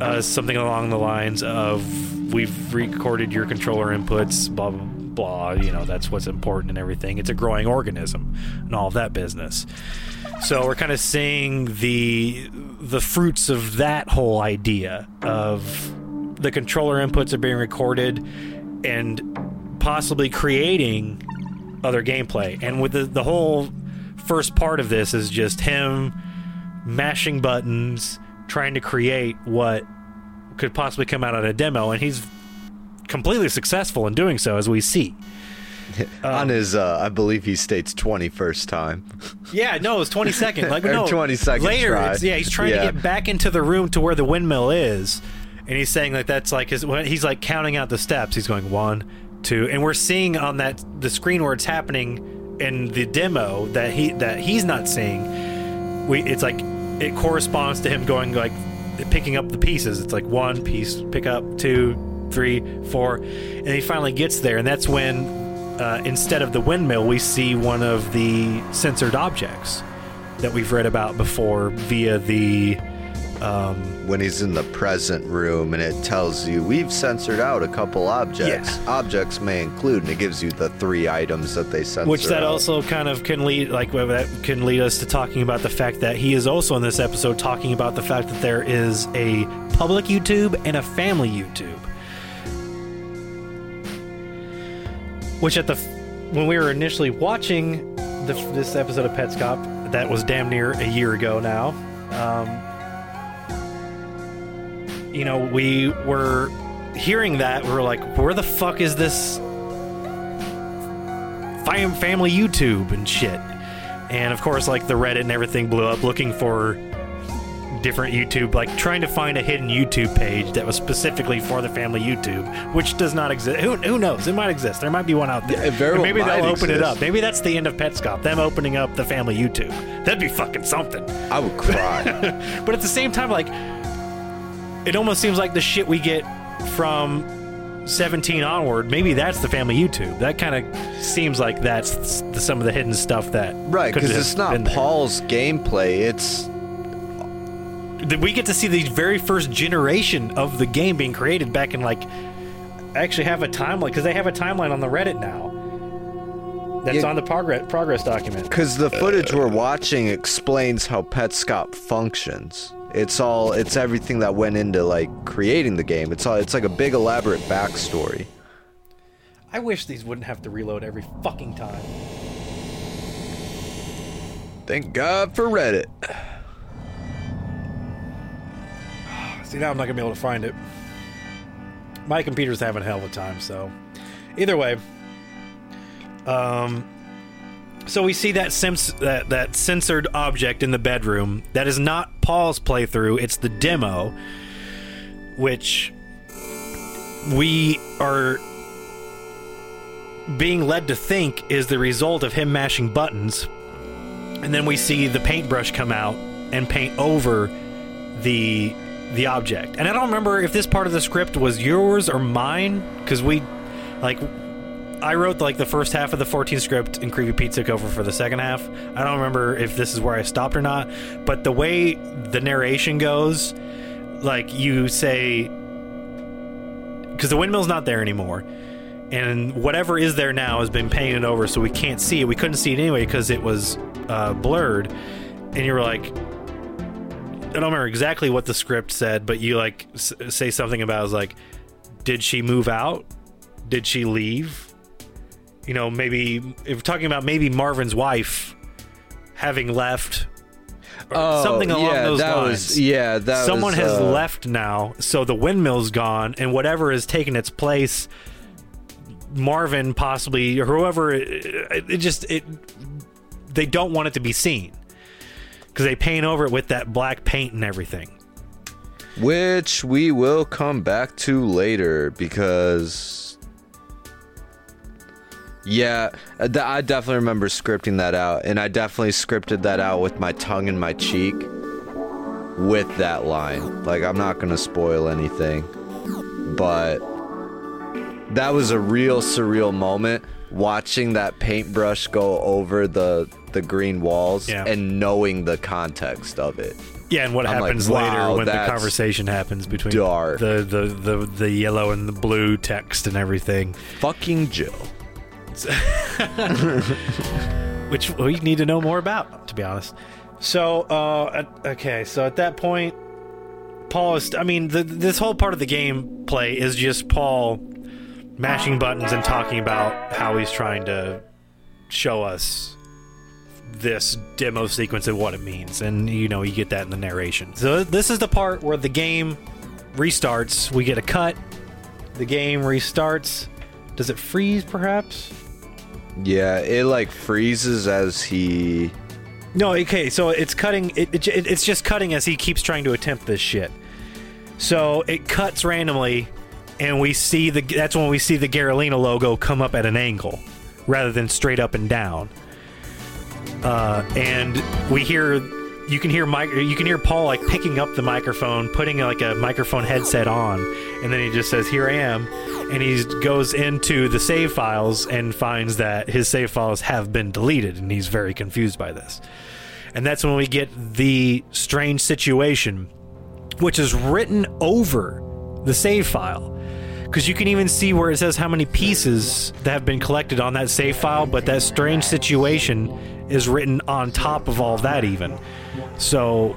uh, something along the lines of we've recorded your controller inputs, blah, blah, blah. You know, that's what's important and everything. It's a growing organism and all of that business. So we're kind of seeing the the fruits of that whole idea of the controller inputs are being recorded and possibly creating other gameplay. And with the, the whole first part of this is just him mashing buttons, trying to create what could possibly come out on a demo, and he's completely successful in doing so, as we see. On his, uh, I believe he states 21st time. Yeah, no, it's 20 second. Like no, 22nd later. try. it's- yeah, he's trying Yeah. to get back into the room to where the windmill is, and he's saying like that's like his. He's like counting out the steps. He's going one, two, and we're seeing on that the screen where it's happening in the demo that he that he's not seeing. We it's like it corresponds to him going like picking up the pieces. It's like one piece, pick up two, three, four, and he finally gets there, and that's when. Uh, instead of the windmill, we see one of the censored objects that we've read about before via the um, when he's in the present room and it tells you we've censored out a couple objects. Yeah. Objects may include, and it gives you the three items that they censor. which that out. also kind of can lead like that can lead us to talking about the fact that he is also in this episode talking about the fact that there is a public YouTube and a family YouTube which at the when we were initially watching the, this episode of Petscop that was damn near a year ago now um, you know we were hearing that we were like where the fuck is this fam- family YouTube and shit. And of course, like the Reddit and everything blew up looking for different YouTube, like trying to find a hidden YouTube page that was specifically for the family YouTube, which does not exist. Who, who knows? It might exist. There might be one out there. Yeah, very And well maybe they'll open it up. Maybe that's the end of Petscop, them opening up the family YouTube. That'd be fucking something. I would cry. But at the same time, like, it almost seems like the shit we get from 17 onward, maybe that's the family YouTube. That kind of seems like that's the, some of the hidden stuff that right, because it's not been there. Paul's gameplay. It's We get to see the very first generation of the game being created back in like. Actually have a timeline because they have a timeline on the Reddit now. That's Yeah. on the progress progress document. because the footage we're watching explains how Petscop functions. It's all it's everything that went into like creating the game. It's all it's like a big elaborate backstory. I wish these wouldn't have to reload every fucking time. Thank God for Reddit. See, now I'm not gonna be able to find it. My computer's having a hell of a time, so either way. Um, so we see that that that censored object in the bedroom. That is not Paul's playthrough; it's the demo, which we are being led to think is the result of him mashing buttons. And then we see the paintbrush come out and paint over the the object. And I don't remember if this part of the script was yours or mine because we like I wrote like the first half of the 14 script and Creepy Pete took over for the second half. I don't remember if this is where I stopped or not, but the way the narration goes, like you say because the windmill's not there anymore. And whatever is there now has been painted over, so we can't see it. We couldn't see it anyway because it was uh, blurred. And you were like, I don't remember exactly what the script said, but you like s- say something about it was like, did she move out? Did she leave? You know, maybe if we're talking about maybe Marvin's wife having left, or something along Oh, yeah, those that lines. Was, yeah, that Someone was, has uh, left now, so the windmill's gone, and whatever has taken its place, Marvin possibly or whoever, it, it just it they don't want it to be seen because they paint over it with that black paint and everything. Which we will come back to later because. Yeah, uh, I definitely remember scripting that out, and I definitely scripted that out with my tongue in my cheek with that line. Like, I'm not gonna spoil anything, but that was a real surreal moment watching that paintbrush go over the the green walls Yeah. and knowing the context of it. Yeah, and what I'm like, happens wow, later when the conversation happens between dark. the, the the the yellow and the blue text and everything, Fucking Jill. which we need to know more about, to be honest. So, uh, okay, so at that point, Paul is. I mean, the, this whole part of the game play is just Paul mashing buttons and talking about how he's trying to show us this demo sequence and what it means, and you know, you get that in the narration. So this is the part where the game restarts. We get a cut. The game restarts. Does it freeze, perhaps? Yeah, it like freezes as he. No, okay, so it's cutting. It, it, it's just cutting as he keeps trying to attempt this shit. So it cuts randomly, and we see the. That's when we see the Garalina logo come up at an angle, rather than straight up and down. Uh, and we hear, you can hear Mike, you can hear Paul like picking up the microphone, putting like a microphone headset on, and then he just says, "Here I am," and he goes into the save files and finds that his save files have been deleted, and he's very confused by this. And that's when we get the strange situation, which is written over the save file. Because you can even see where it says how many pieces that have been collected on that save file, but that strange situation is written on top of all that, even. So,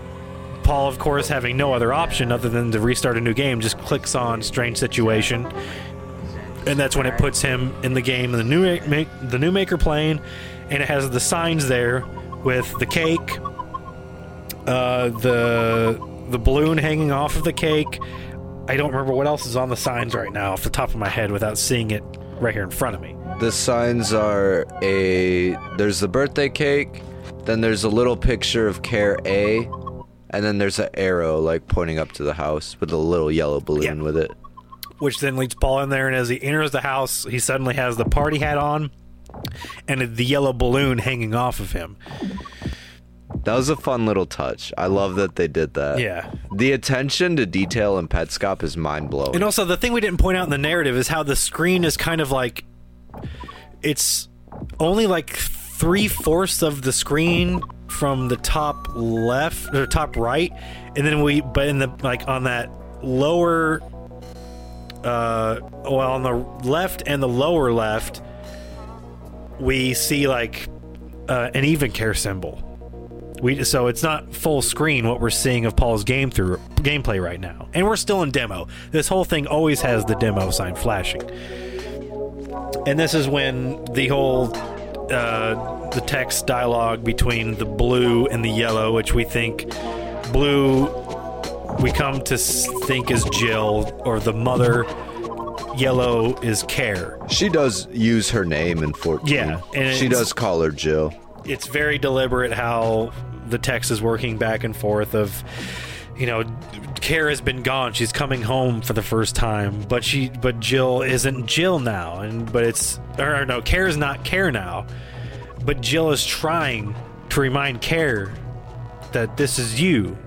Paul, of course, having no other option other than to restart a new game, just clicks on strange situation, and that's when it puts him in the game the new make, the Newmaker plane, and it has the signs there with the cake, uh, the the balloon hanging off of the cake. I don't remember what else is on the signs right now off the top of my head without seeing it right here in front of me. The signs are a. There's the birthday cake, then there's a little picture of Care A, and then there's an arrow like pointing up to the house with a little yellow balloon Yeah. with it. which then leads Paul in there. And as he enters the house, he suddenly has the party hat on and the yellow balloon hanging off of him. That was a fun little touch. I love that they did that. Yeah. The attention to detail in Petscop is mind blowing. And also, the thing we didn't point out in the narrative is how the screen is kind of like it's only like three fourths of the screen from the top left or top right, and then we, but in the like on that lower, uh, well, on the left and the lower left, we see like uh, an even care symbol. We so it's not full screen what we're seeing of Paul's game through gameplay right now, and we're still in demo. This whole thing always has the demo sign flashing, and this is when the whole uh, the text dialogue between the blue and the yellow, which we think blue, we come to think is Jill or the mother. Yellow is Care. she does use her name in 14. Yeah, and she does call her Jill. it's very deliberate how the text is working back and forth of you know Care has been gone. She's coming home for the first time but she but Jill isn't Jill now. And but it's or no Care is not Care now. But Jill is trying to remind Care that this is you.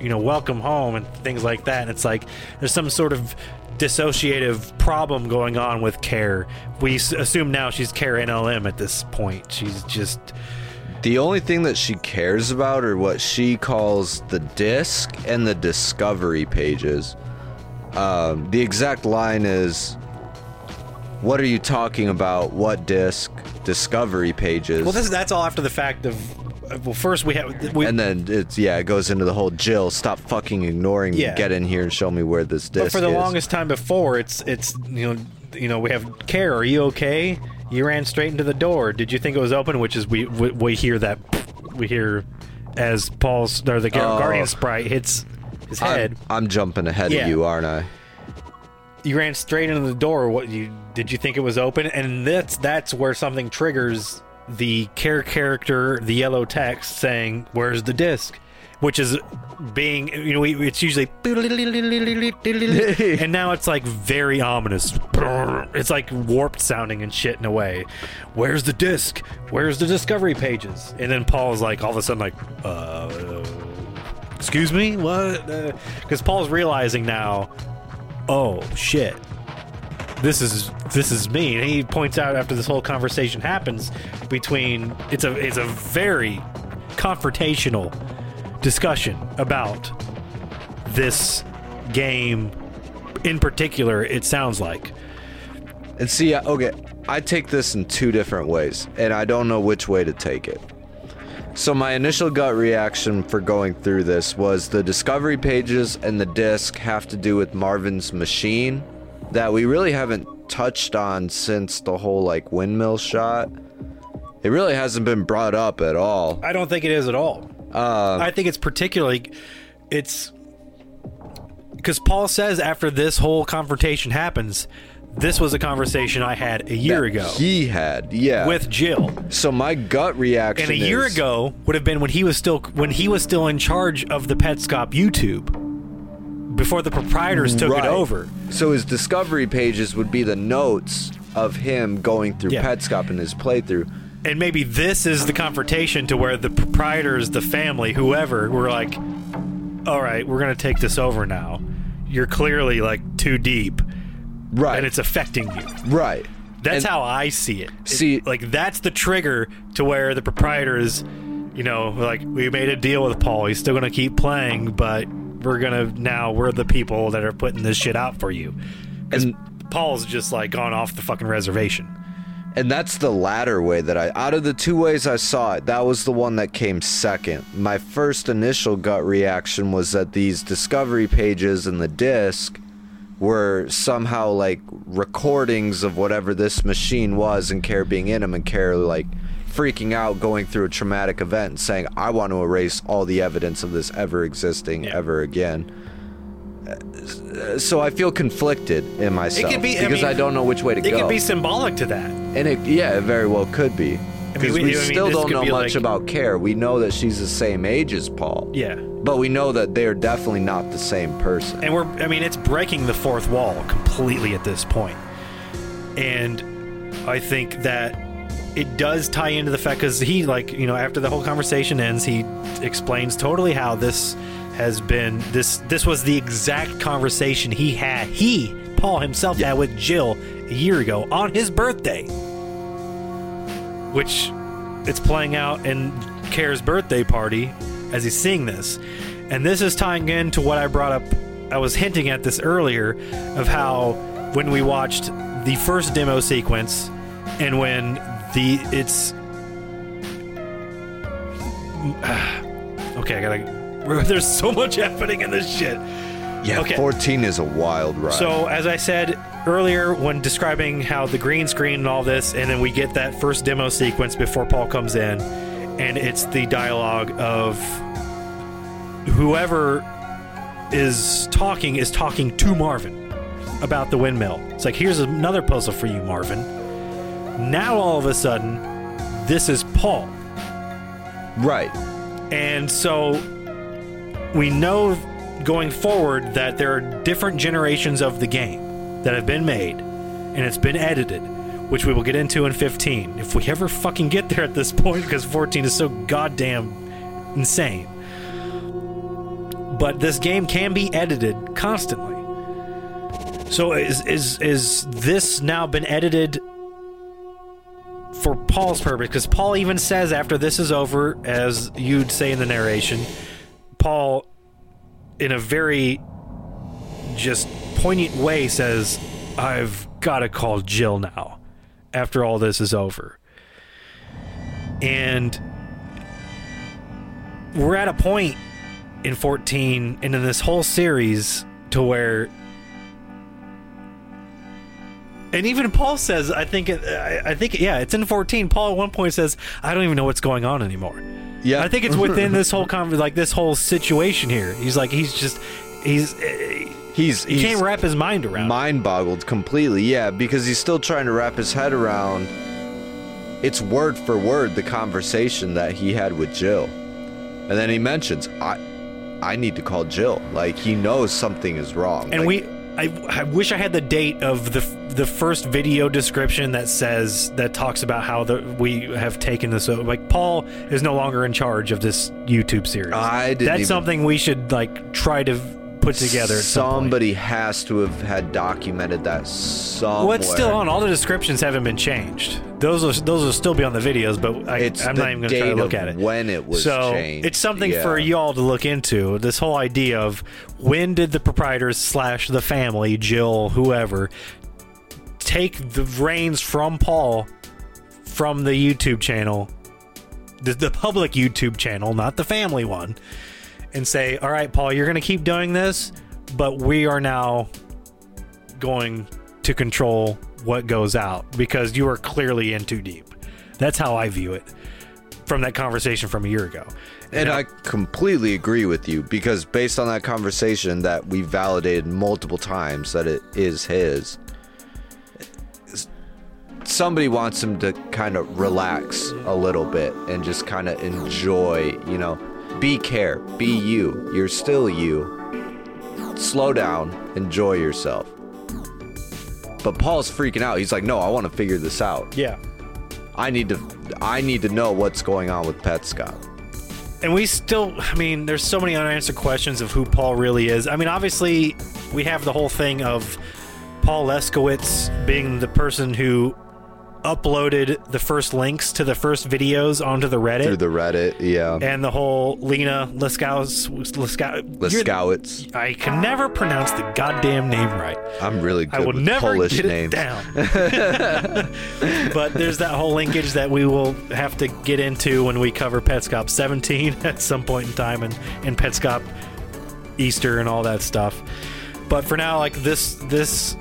You know welcome home and things like that. And it's like there's some sort of dissociative problem going on with Care we assume now she's Care NLM at this point. She's just The only thing that she cares about are what she calls the disc and the discovery pages. Um, the exact line is, "What are you talking about? What disc? Discovery pages." Well, this, that's all after the fact of. Well, first we have we, and then it's yeah, it goes into the whole Jill, stop fucking ignoring me. Get in here and show me where this disc but for the is. longest time before, it's it's you know you know we have care. Are you okay? You ran straight into the door. Did you think it was open? Which is we we, we hear that we hear as Paul's or the Oh. Guardian sprite hits his head. I'm, I'm jumping ahead Yeah. of you, aren't I? you ran straight into the door. What you did you think it was open? And that's that's where something triggers the care character, the yellow text saying, "Where's the disc?" Which is being, you know, it's usually, and now it's like very ominous. It's like warped sounding and shit in a way. Where's the disc? Where's the discovery pages? And then Paul's like, all of a sudden, like, uh, excuse me, what? Because Paul's realizing now, oh shit, this is this is me. And he points out after this whole conversation happens between it's a it's a very confrontational discussion about this game in particular. It sounds like And see, okay, I take this in two different ways, and I don't know which way to take it. So my initial gut reaction for going through this was the discovery pages and the disc have to do with Marvin's machine that we really haven't touched on since the whole like windmill shot. It really hasn't been brought up at all. I don't think it is at all. Uh, I think it's particularly it's because Paul says after this whole confrontation happens, this was a conversation I had a year ago He had, yeah. with Jill. so my gut reaction And a year is- ago would have been when he was still when he was still in charge of the Petscop YouTube before the proprietors took Right. it over. So his discovery pages would be the notes of him going through Yeah. Petscop in his playthrough. And maybe this is the confrontation to where the proprietors, the family, whoever, were like, "All right, we're going to take this over now. You're clearly like too deep, Right. and it's affecting you." right. That's And- how I see it. It- See- like that's the trigger to where the proprietors, you know, like we made a deal with Paul. He's still going to keep playing, but we're gonna now we're the people that are putting this shit out for you. And- Paul's just like gone off the fucking reservation. And that's the latter way that I, out of the two ways I saw it, that was the one that came second. My first initial gut reaction was that these discovery pages and the disc were somehow like recordings of whatever this machine was and Care being in them and Care like freaking out going through a traumatic event and saying, I want to erase all the evidence of this ever existing Yeah. ever again. So I feel conflicted in myself be- I because I, mean, don't know which way to go. It go. could be symbolic to that. And it, yeah, it very well could be. Because we- we, I mean, still this don't could know be much like- about Care. We know that she's the same age as Paul. Yeah. But we know that they're definitely not the same person. And we're, I mean, it's breaking the fourth wall completely at this point. And I think that it does tie into the fact because he, like, you know, after the whole conversation ends, he explains totally how this has been this this was the exact conversation he had he Paul himself had with Jill a year ago on his birthday which it's playing out in Care's birthday party as he's seeing this. And this is tying into what I brought up. I was hinting at this earlier of how when we watched the first demo sequence and when the it's okay, I gotta. There's so much happening in this shit. yeah, okay. 14 is a wild ride. So, as I said earlier, when describing how the green screen and all this, and then we get that first demo sequence before Paul comes in, and it's the dialogue of whoever is talking is talking to Marvin about the windmill. It's like, here's another puzzle for you, Marvin. Now, all of a sudden, this is Paul. right. And so we know going forward that there are different generations of the game that have been made and it's been edited, which we will get into in 15. If we ever fucking get there at this point, because 14 is so goddamn insane. But this game can be edited constantly. So is is is this now been edited for Paul's purpose, because Paul even says after this is over, as you'd say in the narration, Paul, in a very just poignant way, says, I've got to call Jill now after all this is over. And we're at a point in 14 and in this whole series to where and even Paul says, I think, I, I think, yeah, it's in 14. Paul at one point says, I don't even know what's going on anymore. Yeah. I think it's within this whole con- like this whole situation here. He's like, he's just, he's, eh, He's, he he's can't wrap his mind around. mind boggled completely. Yeah, because he's still trying to wrap his head around it's word for word the conversation that he had with Jill. And then he mentions, I I need to call Jill. Like he knows something is wrong. And Like, we, I, I wish I had the date of the the first video description that says that talks about how the we have taken this. o- Like Paul is no longer in charge of this YouTube series. I didn't That's even- something we should like try to put together. At some somebody has to have had documented that somewhere. Well, still on. All the descriptions haven't been changed. Those will, those will still be on the videos, but I, I'm not even going to try to look at it. when it was so changed. it's something Yeah. for y'all to look into. This whole idea of when did the proprietors slash the family, Jill, whoever, take the reins from Paul from the YouTube channel, the, the public YouTube channel, not the family one, and say, "All right, Paul, you're going to keep doing this, but we are now going to control what goes out because you are clearly in too deep." That's how I view it from that conversation from a year ago. And I completely agree with you because based on that conversation that we validated multiple times that it is his, somebody wants him to kind of relax a little bit and just kind of enjoy, you know, be care, be you. You're still you. Slow down, enjoy yourself. But Paul's freaking out. He's like, "No, I want to figure this out. Yeah. I need to I need to know what's going on with Petscop." And we still, I mean, there's so many unanswered questions of who Paul really is. I mean, obviously, we have the whole thing of Paul Leskowitz being the person who uploaded the first links to the first videos onto the Reddit. Through the Reddit, yeah. and the whole Lena Leskowitz. Leskow, Leskowitz. I can never pronounce the goddamn name right. I'm really good I will with never Polish get names. it down. but there's that whole linkage that we will have to get into when we cover Petscop 17 at some point in time, and and Petscop Easter and all that stuff. But for now, like this this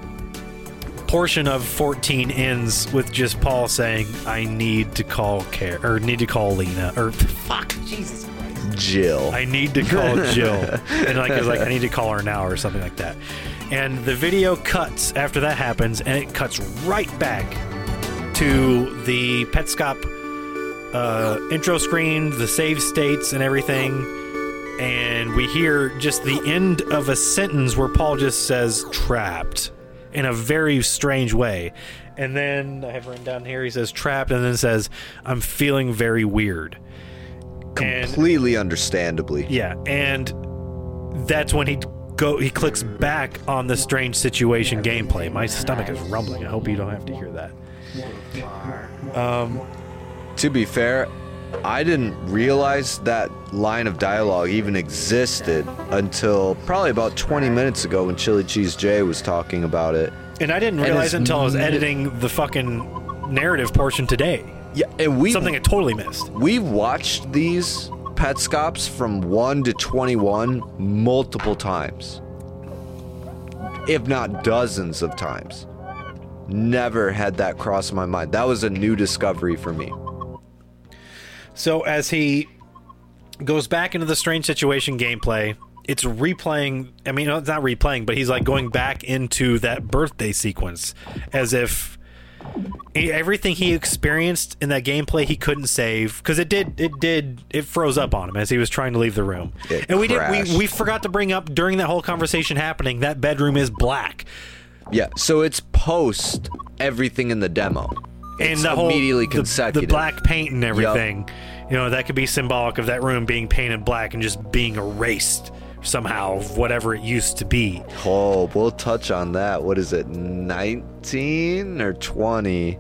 portion of 14 ends with just Paul saying, "I need to call care or need to call Lena or fuck Jesus Christ." Jill. I need to call Jill. and like it's like I need to call her now or something like that. And the video cuts after that happens and it cuts right back to the Petscop uh, intro screen, the save states and everything. And we hear just the end of a sentence where Paul just says trapped in a very strange way. And then I have written down here he says trapped and then says, I'm feeling very weird. And Completely understandably. yeah, and that's when he go he clicks back on the strange situation gameplay. My stomach is rumbling. I hope you don't have to hear that. To be fair, I didn't realize that line of dialogue even existed until probably about 20 minutes ago when Chili Cheese Jay was talking about it. And I didn't realize until I was editing the fucking narrative portion today. Yeah, and we Something I totally missed. we've watched these pet Petscops from 1 to 21 multiple times. If not dozens of times. Never had that cross my mind. That was a new discovery for me. So as he goes back into the strange situation gameplay, it's replaying. I mean, it's not replaying, but he's like going back into that birthday sequence as if everything he experienced in that gameplay he couldn't save because it did it did it froze up on him as he was trying to leave the room. It and we crashed. did we, we forgot to bring up during that whole conversation happening that bedroom is black. Yeah, so it's post everything in the demo. And It's the whole immediately the- consecutive. The, black paint and everything. You know, that could be symbolic of that room being painted black and just being erased somehow of whatever it used to be. Oh, we'll touch on that. What is it, 19 or 20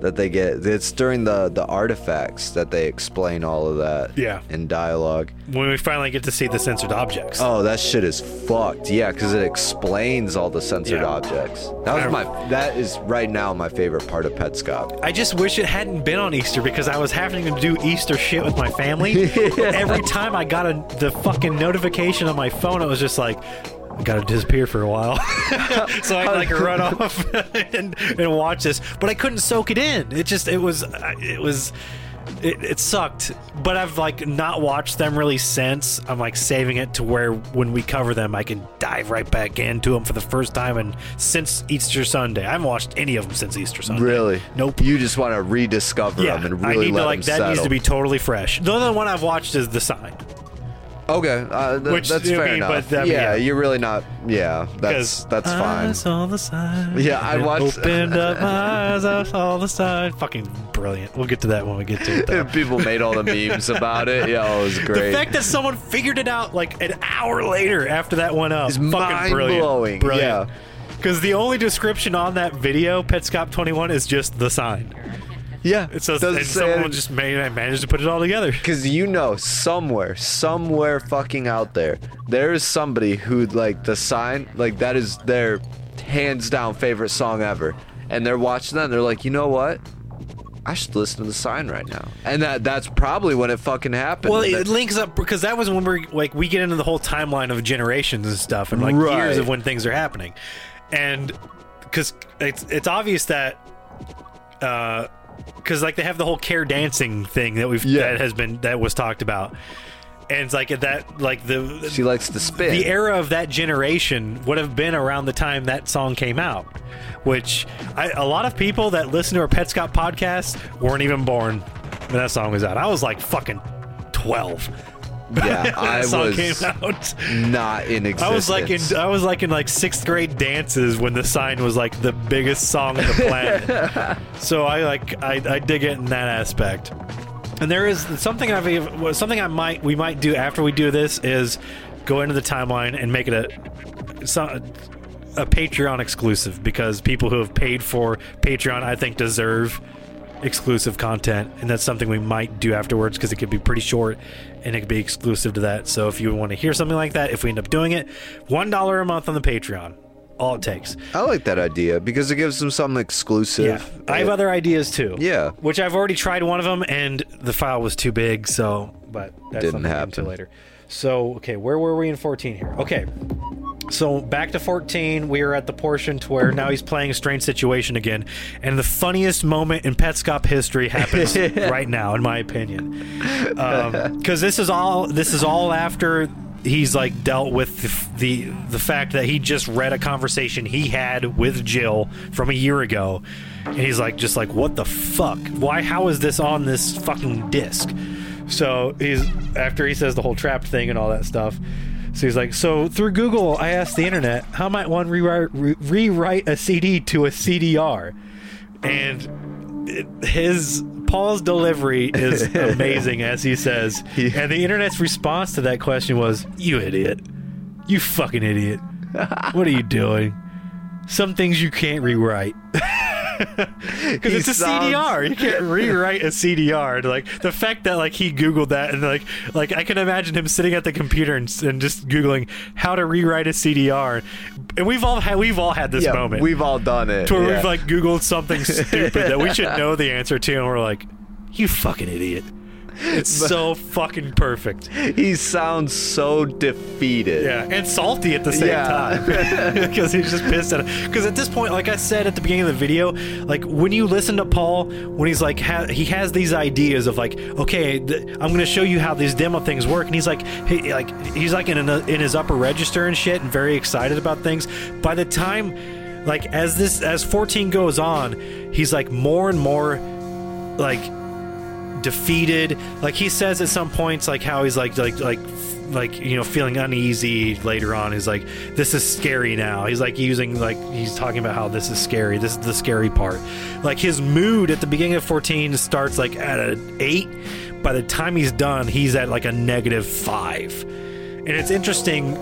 that they get? It's during the, the artifacts that they explain all of that Yeah. in dialogue. When we finally get to see the censored objects. Oh, that shit is fucked. Yeah, because it explains all the censored Yeah. objects. That was my. That is right now my favorite part of Petscop. I just wish it hadn't been on Easter because I was having to do Easter shit with my family. Every time I got a, the fucking notification on my phone, it was just like, gotta disappear for a while. so I'd like run off and, and watch this. But I couldn't soak it in. It just, it was, it was, it, it sucked, but I've like not watched them really since. I'm like saving it to where when we cover them, I can dive right back into them for the first time and since Easter Sunday. I haven't watched any of them since Easter Sunday. Really? Nope. You just want to rediscover Yeah, them and I really need let to like them that needs to be totally fresh. The only one I've watched is The Sign. Okay, uh, th- Which, that's I fair mean, enough. but, I mean, yeah, yeah. you're really not. Yeah, that's 'Cause that's I fine. saw the sign. Yeah, I and watched- Opened up my eyes, I saw the sign. Fucking brilliant. We'll get to that when we get to it. Though. People made all the memes about it. Yeah, it was great. The fact that someone figured it out like an hour later after that went up, Is fucking brilliant. mind-blowing, Brilliant. yeah. Because the only description on that video, Petscop 21, is just the sign. Yeah, It says, doesn't and say someone just made, managed to put it all together. Because you know, somewhere, somewhere fucking out there, there is somebody who, like, the sign, like, that is their hands down favorite song ever. And they're watching that and they're like, you know what? I should listen to the sign right now. And that that's probably when it fucking happened. Well, it links up because that was when we're like we get into the whole timeline of generations and stuff, and like Right. years of when things are happening, and because it's it's obvious that uh, because like they have the whole care dancing thing that we've Yeah. that has been that was talked about, and it's like that like the she likes to spin. the era of that generation would have been around the time that song came out, which I, a lot of people that listen to our Petscop podcast weren't even born when that song was out. I was like fucking twelve. Yeah, I song was came out. not in existence. I was like in I was like in like sixth grade dances when the sign was like the biggest song on the planet. so I like I, I dig it in that aspect. And there is something I've something I might we might do after we do this is go into the timeline and make it a some, a Patreon exclusive because people who have paid for Patreon I think deserve exclusive content and that's something we might do afterwards because it could be pretty short and it could be exclusive to that so if you want to hear something like that if we end up doing it one dollar a month on the patreon all it takes I like that idea because it gives them something exclusive. yeah i have other ideas too Yeah. which i've already tried one of them and the file was too big so but that's Didn't something we'll get into happen. later so okay where were we in 14 here okay so back to 14, we are at the portion to where now he's playing a strange situation again, and the funniest moment in Petscop history happens right now, in my opinion, um, because this is all this is all after he's like dealt with the, the the fact that he just read a conversation he had with Jill from a year ago, and he's like just like what the fuck? Why? How is this on this fucking disc? So he's after he says the whole trapped thing and all that stuff. So he's like, so through Google, I asked the internet, how might one rewrite, re- rewrite a CD to a CDR? And it, his Paul's delivery is amazing, as he says. And the internet's response to that question was, "You idiot, you fucking idiot, what are you doing? Some things you can't rewrite." Because it's a sounds- CDR, you can't rewrite a CDR. Like the fact that like he googled that and like like I can imagine him sitting at the computer and, and just googling how to rewrite a CDR. And we've all had we've all had this yeah, moment we've all done it. to where yeah. we've like googled something stupid that we should know the answer to, and we're like, "You fucking idiot." It's so fucking perfect. he sounds so defeated. Yeah, and salty at the same Yeah. time because he's just pissed at. Because at this point, like I said at the beginning of the video, like when you listen to Paul, when he's like, ha- he has these ideas of like, okay, th- I'm going to show you how these demo things work, and he's like, hey, like he's like in an, in his upper register and shit, and very excited about things. By the time, like as this as 14 goes on, he's like more and more, like defeated. Like he says at some points, like how he's like like like like you know feeling uneasy later on. He's like, this is scary now. He's like using like he's talking about how this is scary. This is the scary part. Like his mood at the beginning of 14 starts like at an eight. By the time he's done, he's at like a negative five. And it's interesting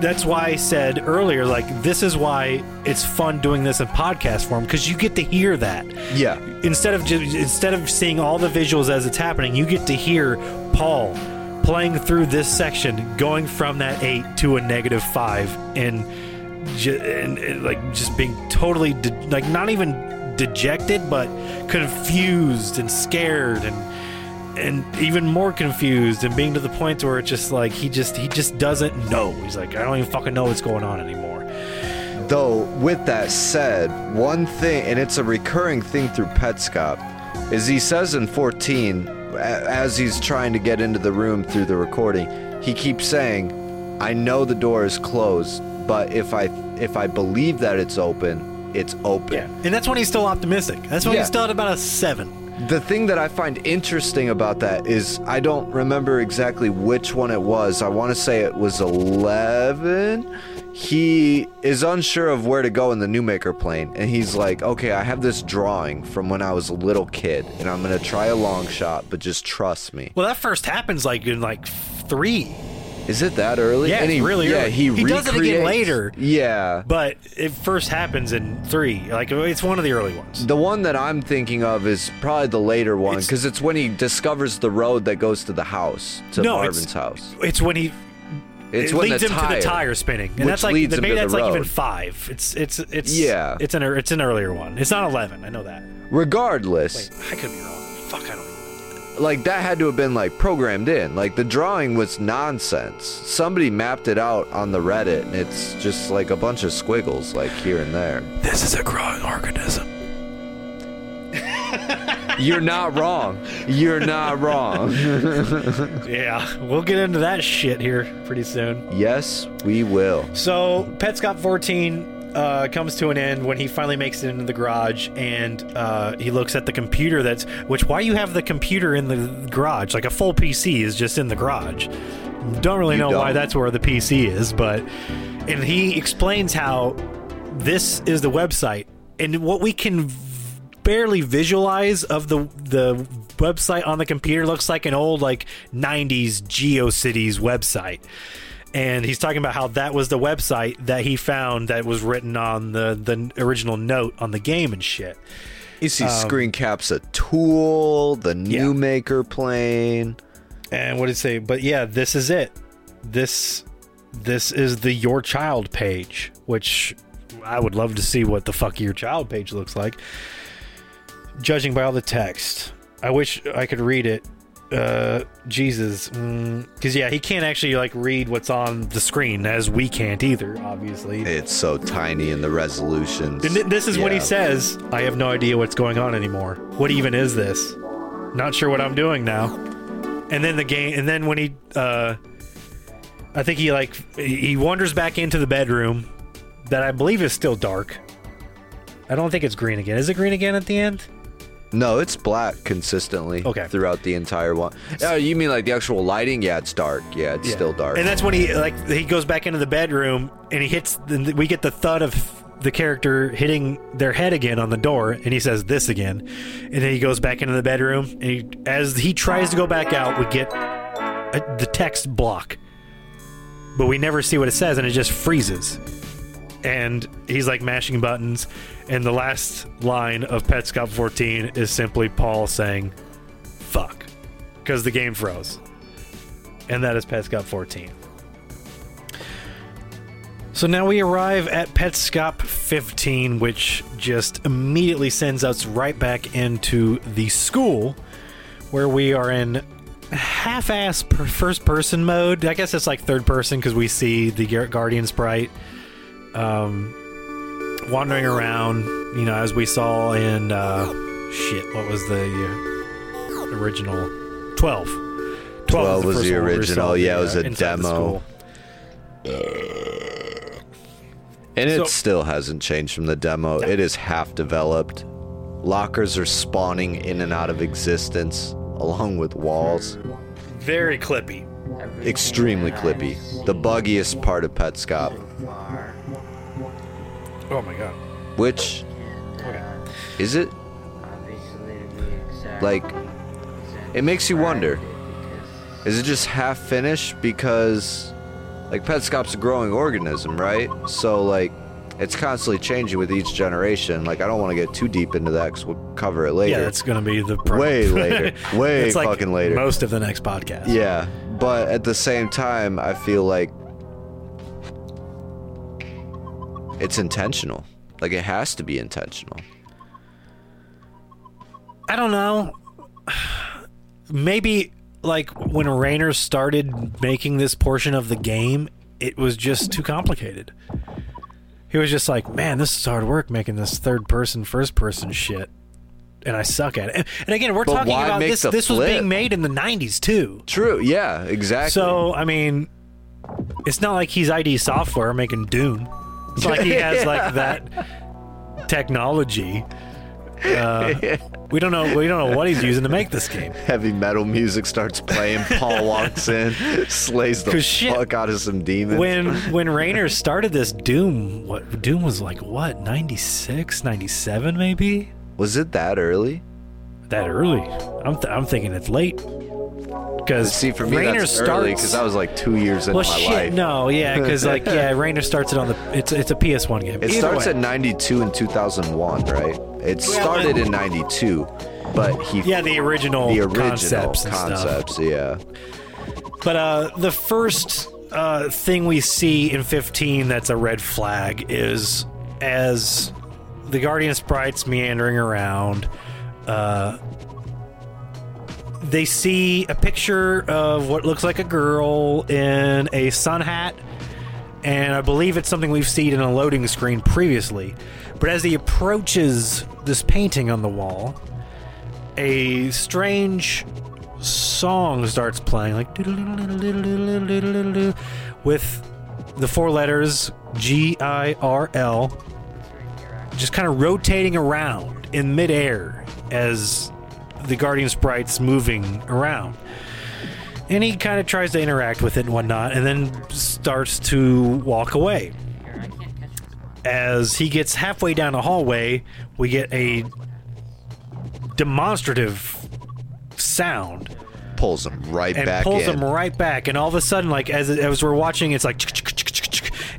that's why I said earlier, like, this is why it's fun doing this in podcast form because you get to hear that. Yeah. Instead of ju- instead of seeing all the visuals as it's happening, you get to hear Paul playing through this section, going from that eight to a negative five, and, ju- and, and, like just being totally de- like not even dejected, but confused and scared and and even more confused and being to the point where it's just like he just he just doesn't know. He's like, I don't even fucking know what's going on anymore. Though, with that said, one thing, and it's a recurring thing through Petscop, is he says in 14, as he's trying to get into the room through the recording, he keeps saying, "I know the door is closed, but if I if I believe that it's open, it's open." Yeah, and that's when he's still optimistic. That's when Yeah. he's still at about a seven. The thing that I find interesting about that is I don't remember exactly which one it was. I want to say it was 11. He is unsure of where to go in the Newmaker plane, and he's like, "Okay, I have this drawing from when I was a little kid, and I'm gonna try a long shot, but just trust me." Well, that first happens like in like three, Is it that early? Yeah, and he, really yeah, early. he, He does it again recreates- later. Yeah. but it first happens in three. Like it's one of the early ones. The one that I'm thinking of is probably the later one It's- because it's when he discovers the road that goes to the house, to No, Marvin's it's- house. It's when he It's it when leads the him tire, to the tire spinning, and which that's like leads him maybe to the that's like even road. five. It's it's it's Yeah. It's an it's an earlier one. It's not eleven. I know that. Regardless, I could be wrong. Fuck, I don't. Even like that had to have been like programmed in. Like the drawing was nonsense. Somebody mapped it out on the Reddit, and it's just like a bunch of squiggles, like here and there. This is a growing organism. You're not wrong. You're not wrong. Yeah, we'll get into that shit here pretty soon. yes, we will. So, Petscop 14 uh, comes to an end when he finally makes it into the garage and uh, he looks at the computer that's. Which, why you have the computer in the garage? Like a full PC is just in the garage. Don't really You know why don't. that's where the PC is, but. And he explains how this is the website and what we can v- barely visualize of the the website on the computer looks like an old like 90s GeoCities website and he's talking about how that was the website that he found that was written on the the original note on the game and shit. You see um, screen caps a tool, the Newmaker plane. And what did it say? But yeah, this is it. This this is the your child page, which I would love to see what the fuck your child page looks like. Judging by all the text, I wish I could read it. Uh, Jesus, because yeah, he can't actually like read what's on the screen as we can't either. Obviously, It's so tiny in the resolutions. And th- this is when he says, I have no idea what's going on anymore. What even is this? Not sure what I'm doing now. And then the game, and then when he, uh, I think he like, he wanders back into the bedroom that I believe is still dark. I don't think it's green again. Is it green again at the end? No, it's black consistently Okay. throughout the entire one. Oh, uh, you mean like the actual lighting? Yeah, it's dark. Yeah, it's still dark. And that's when he like he goes back into the bedroom and he hits. and We get the thud of the character hitting their head again on the door, and he says this again, and then he goes back into the bedroom. And he, as he tries to go back out, we get a, the text block, but we never see what it says, and it just freezes. And he's like mashing buttons, and the last line of Petscop 14 is simply Paul saying, "Fuck," because the game froze and that is Petscop 14. So now we arrive at Petscop 15, which just immediately sends us right back into the school where we are in half-ass per- first-person mode. I guess it's like third person because we see the Guardian sprite um, wandering around. You know, as we saw in uh, shit. What was the uh, original? Twelve. 12 was the one we original. Yeah, it was a demo. And it So- still hasn't changed from the demo. It is half developed. Lockers are spawning in and out of existence, along with walls. Very clippy. Extremely clippy. The buggiest part of Petscop. Oh my god. Which, is it? Like, it makes you wonder. Is it just half finished? Because, like, Petscop's a growing organism, right? So, like, it's constantly changing with each generation. Like, I don't want to get too deep into that because we'll cover it later. Yeah, that's gonna be the pro- Way later. Way It's like fucking later. Most of the next podcast. Yeah, but at the same time, I feel like it's intentional. Like it has to be intentional. I don't know. Maybe like when Rainer started making this portion of the game, it was just too complicated. He was just like, "Man, this is hard work making this third person, first person shit." and I suck at it. And, and again, we're But talking about this. This was being made in the '90s too. True. Yeah. Exactly. So I mean, it's not like he's ID Software making Doom. It's like he has like that technology. Uh, we don't know. We don't know what he's using to make this game. heavy metal music starts playing. Paul walks in, slays the 'Cause shit, fuck out of some demons. When when Rainer started this Doom, what Doom was like? What 96, 97 maybe? was it that early? That early? I'm th- I'm thinking it's late. Because See, for me, Rainer that's starts early because I was like two years into well, my shit, life. no, yeah, because like yeah, Rainer starts it on the it's it's a PS1 game. It Either starts way. at 92 and 2001, right? It started in 92, but he yeah the original the original concepts concepts, yeah. But uh, the first uh, thing we see in 15 that's a red flag is as the Guardian sprites meandering around, uh, they see a picture of what looks like a girl in a sun hat. And I believe it's something we've seen in a loading screen previously. But as he approaches this painting on the wall, a strange song starts playing like with the four letters G I R L just kind of rotating around in midair as the Guardian sprite's moving around. And he kind of tries to interact with it and whatnot, and then starts to walk away. As he gets halfway down the hallway, we get a demonstrative sound Pulls him right and back pulls in. them right back. And all of a sudden, like as as we're watching, it's like,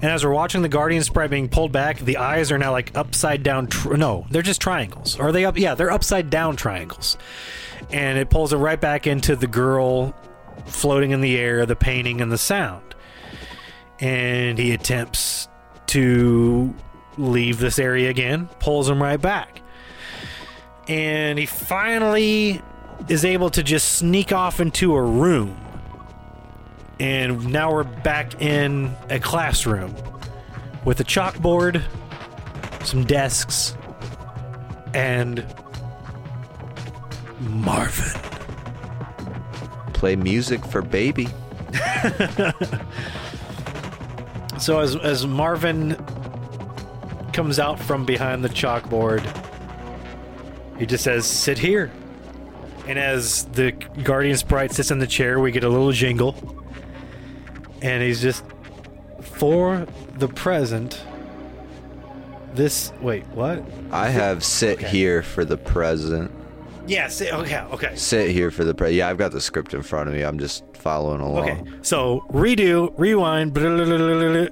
and as we're watching the Guardian sprite being pulled back, the eyes are now like upside down. Tr- no, they're just triangles. Are they up? Yeah, they're upside down triangles. And it pulls it right back into the girl floating in the air, the painting, and the sound. And he attempts to leave this area again, pulls him right back. And he finally is able to just sneak off into a room. And now we're back in a classroom with a chalkboard, some desks, and Marvin. Play music for baby. So as as Marvin comes out from behind the chalkboard, he just says, "Sit here." And as the guardian sprite sits in the chair, we get a little jingle, and he's just for the present. This wait, what? I have sit here for the present. Yes. okay. Okay. Sit here for the present. Yeah, I've got the script in front of me. I'm just following along. Okay, so redo, rewind. blah, blah, blah.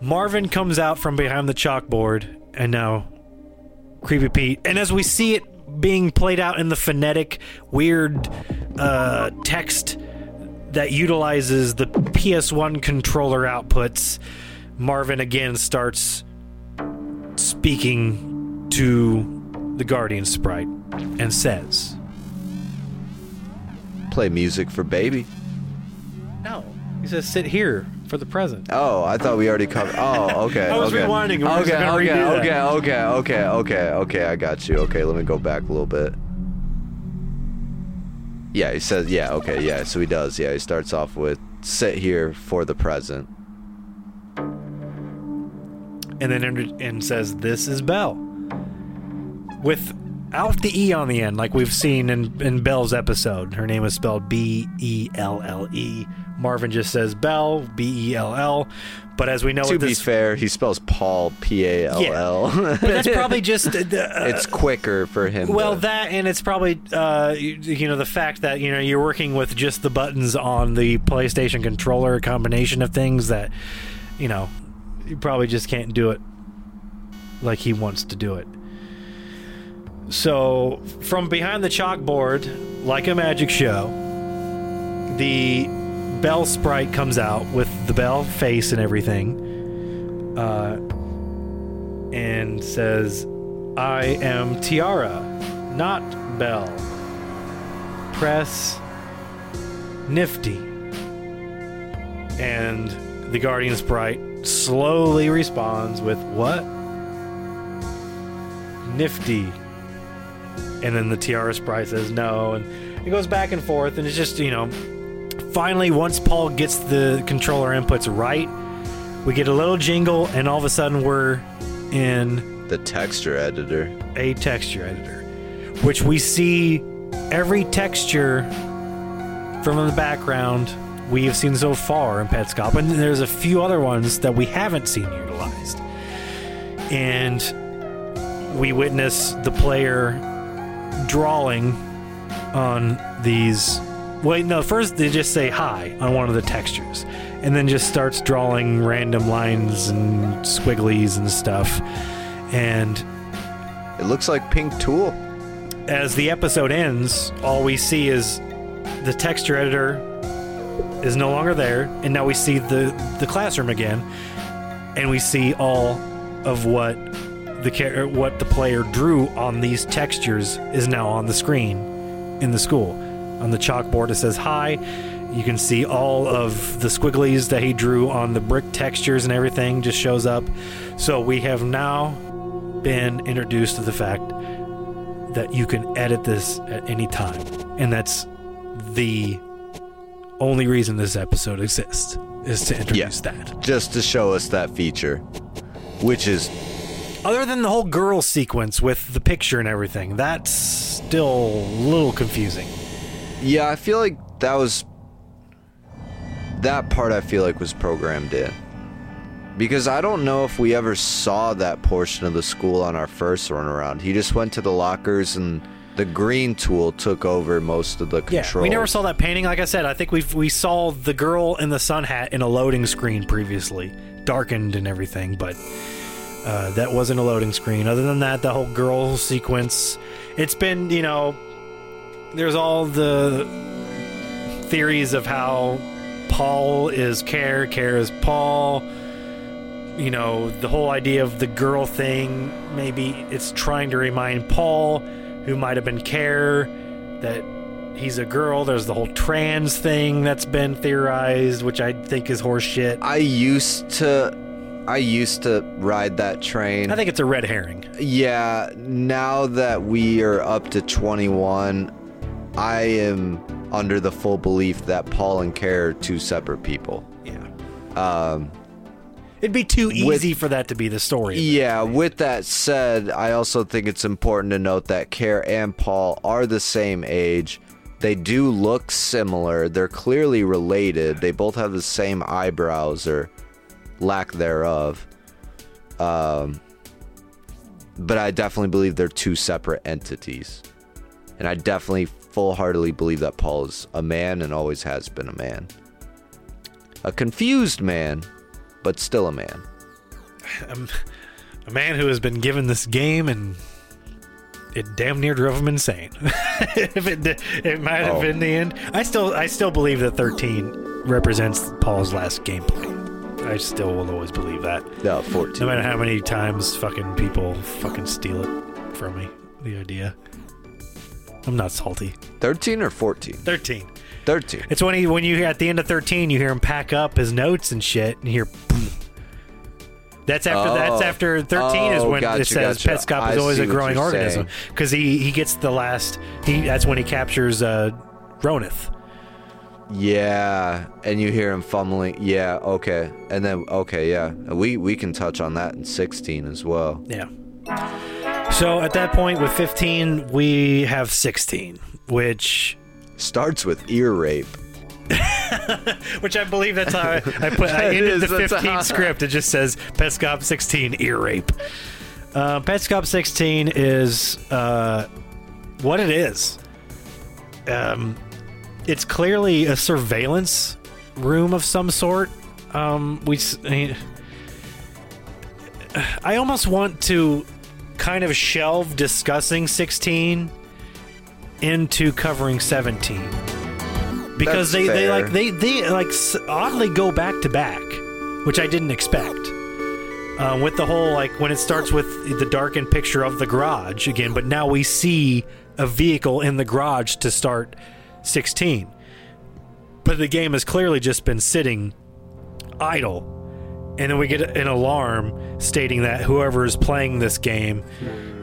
Marvin comes out from behind the chalkboard, and now Creepy Pete. And as we see it being played out in the phonetic, weird uh, text that utilizes the PS1 controller outputs, Marvin again starts speaking to the Guardian sprite and says, Play music for baby. No. He says, sit here for the present. Oh, I thought we already covered. Oh, okay. I was okay. rewinding. We're Okay, okay, okay, okay, okay, okay, okay. I got you. Okay, let me go back a little bit. Yeah, he says. Yeah, okay, yeah. So he does. Yeah, he starts off with "sit here for the present." and then and, and says this is Belle without the e on the end like we've seen in in Belle's episode her name is spelled B E L L E Marvin just says Belle B E L L but as we know to be this fair, he spells Paul P A L L. but that's probably just uh, It's quicker for him. well to- that and it's probably uh, you, you know the fact that you know you're working with just the buttons on the PlayStation controller combination of things that you know you probably just can't do it like he wants to do it so from behind the chalkboard like a magic show the bell sprite comes out with the bell face and everything uh, and says I am Tiara, not Bell. Press Nifty. And the Guardian Sprite slowly responds with what? Nifty. And then the Tiara Sprite says no, and it goes back and forth, and it's just you know, finally once Paul gets the controller inputs right, we get a little jingle, and all of a sudden we're in The texture editor. a texture editor, which we see every texture from the background we have seen so far in Petscop, and there's a few other ones that we haven't seen utilized. And we witness the player drawing on these. Wait, no, first they just say hi on one of the textures, and then just starts drawing random lines and squigglies and stuff. And It looks like Pink Tool. as the episode ends, all we see is the texture editor is no longer there, and now we see the the classroom again, and we see all of what the char- er, what the player drew on these textures is now on the screen in the school. On the chalkboard, it says hi. You can see all of the squigglies that he drew on the brick textures and everything just shows up. So we have now been introduced to the fact that you can edit this at any time. And that's the only reason this episode exists is to introduce that. Just to show us that feature. Which is Other than the whole girl sequence with the picture and everything, that's still a little confusing. yeah, I feel like that was that part I feel like was programmed in. Because I don't know if we ever saw that portion of the school on our first run around. He just went to the lockers and the green tool took over most of the control. Yeah, we never saw that painting. Like I said, I think we we saw the girl in the sun hat in a loading screen previously, darkened and everything, but uh, that wasn't a loading screen. Other than that, the whole girl sequence, it's been you know, there's all the theories of how Paul is Care, Care is Paul. You know, the whole idea of the girl thing. Maybe it's trying to remind Paul, who might have been Care, that he's a girl. There's the whole trans thing that's been theorized, which I think is horseshit. I used to I used to ride that train. I think it's a red herring. Yeah, now that we are up to 21, I am under the full belief that Paul and Care are two separate people. Yeah. Um, It'd be too With- easy for that to be the story. yeah, with that said, I also think it's important to note that Care and Paul are the same age. They do look similar. They're clearly related. They both have the same eyebrows or lack thereof. Um, but I definitely believe they're two separate entities. And I definitely full heartedly believe that Paul is a man and always has been a man. A confused man, but still a man. Um, a man who has been given this game and it damn near drove him insane. if it di- it might have Oh. been the end. I still I still believe that 13 represents Paul's last gameplay. I still will always believe that. No, 14. No matter how many times fucking people fucking steal it from me, the idea. I'm not salty. 13 or 14? 13. 13. It's when he when you hear at the end of 13, you hear him pack up his notes and shit, and you hear. boom. That's after Oh. that's after 13 is Oh, when gotcha, it says gotcha. Petscop is I always a growing organism because he he gets the last he that's when he captures uh Roneth. Yeah, and you hear him fumbling. Yeah, okay. And then okay, yeah. We we can touch on that in 16 as well. Yeah. So at that point with 15, we have 16, which Starts with ear rape. which I believe that's how I, I put. I ended is, the 15 how- script. It just says Petscop 16 ear rape. Uh, Petscop 16 is uh, what it is. Um, it's clearly a surveillance room of some sort. Um, we. I mean, I almost want to kind of shelve discussing 16 into covering 17 because That's they, they like they they like oddly go back to back which i didn't expect uh, with the whole like when it starts with the darkened picture of the garage again but now we see a vehicle in the garage to start 16 but the game has clearly just been sitting idle and then we get an alarm stating that whoever is playing this game,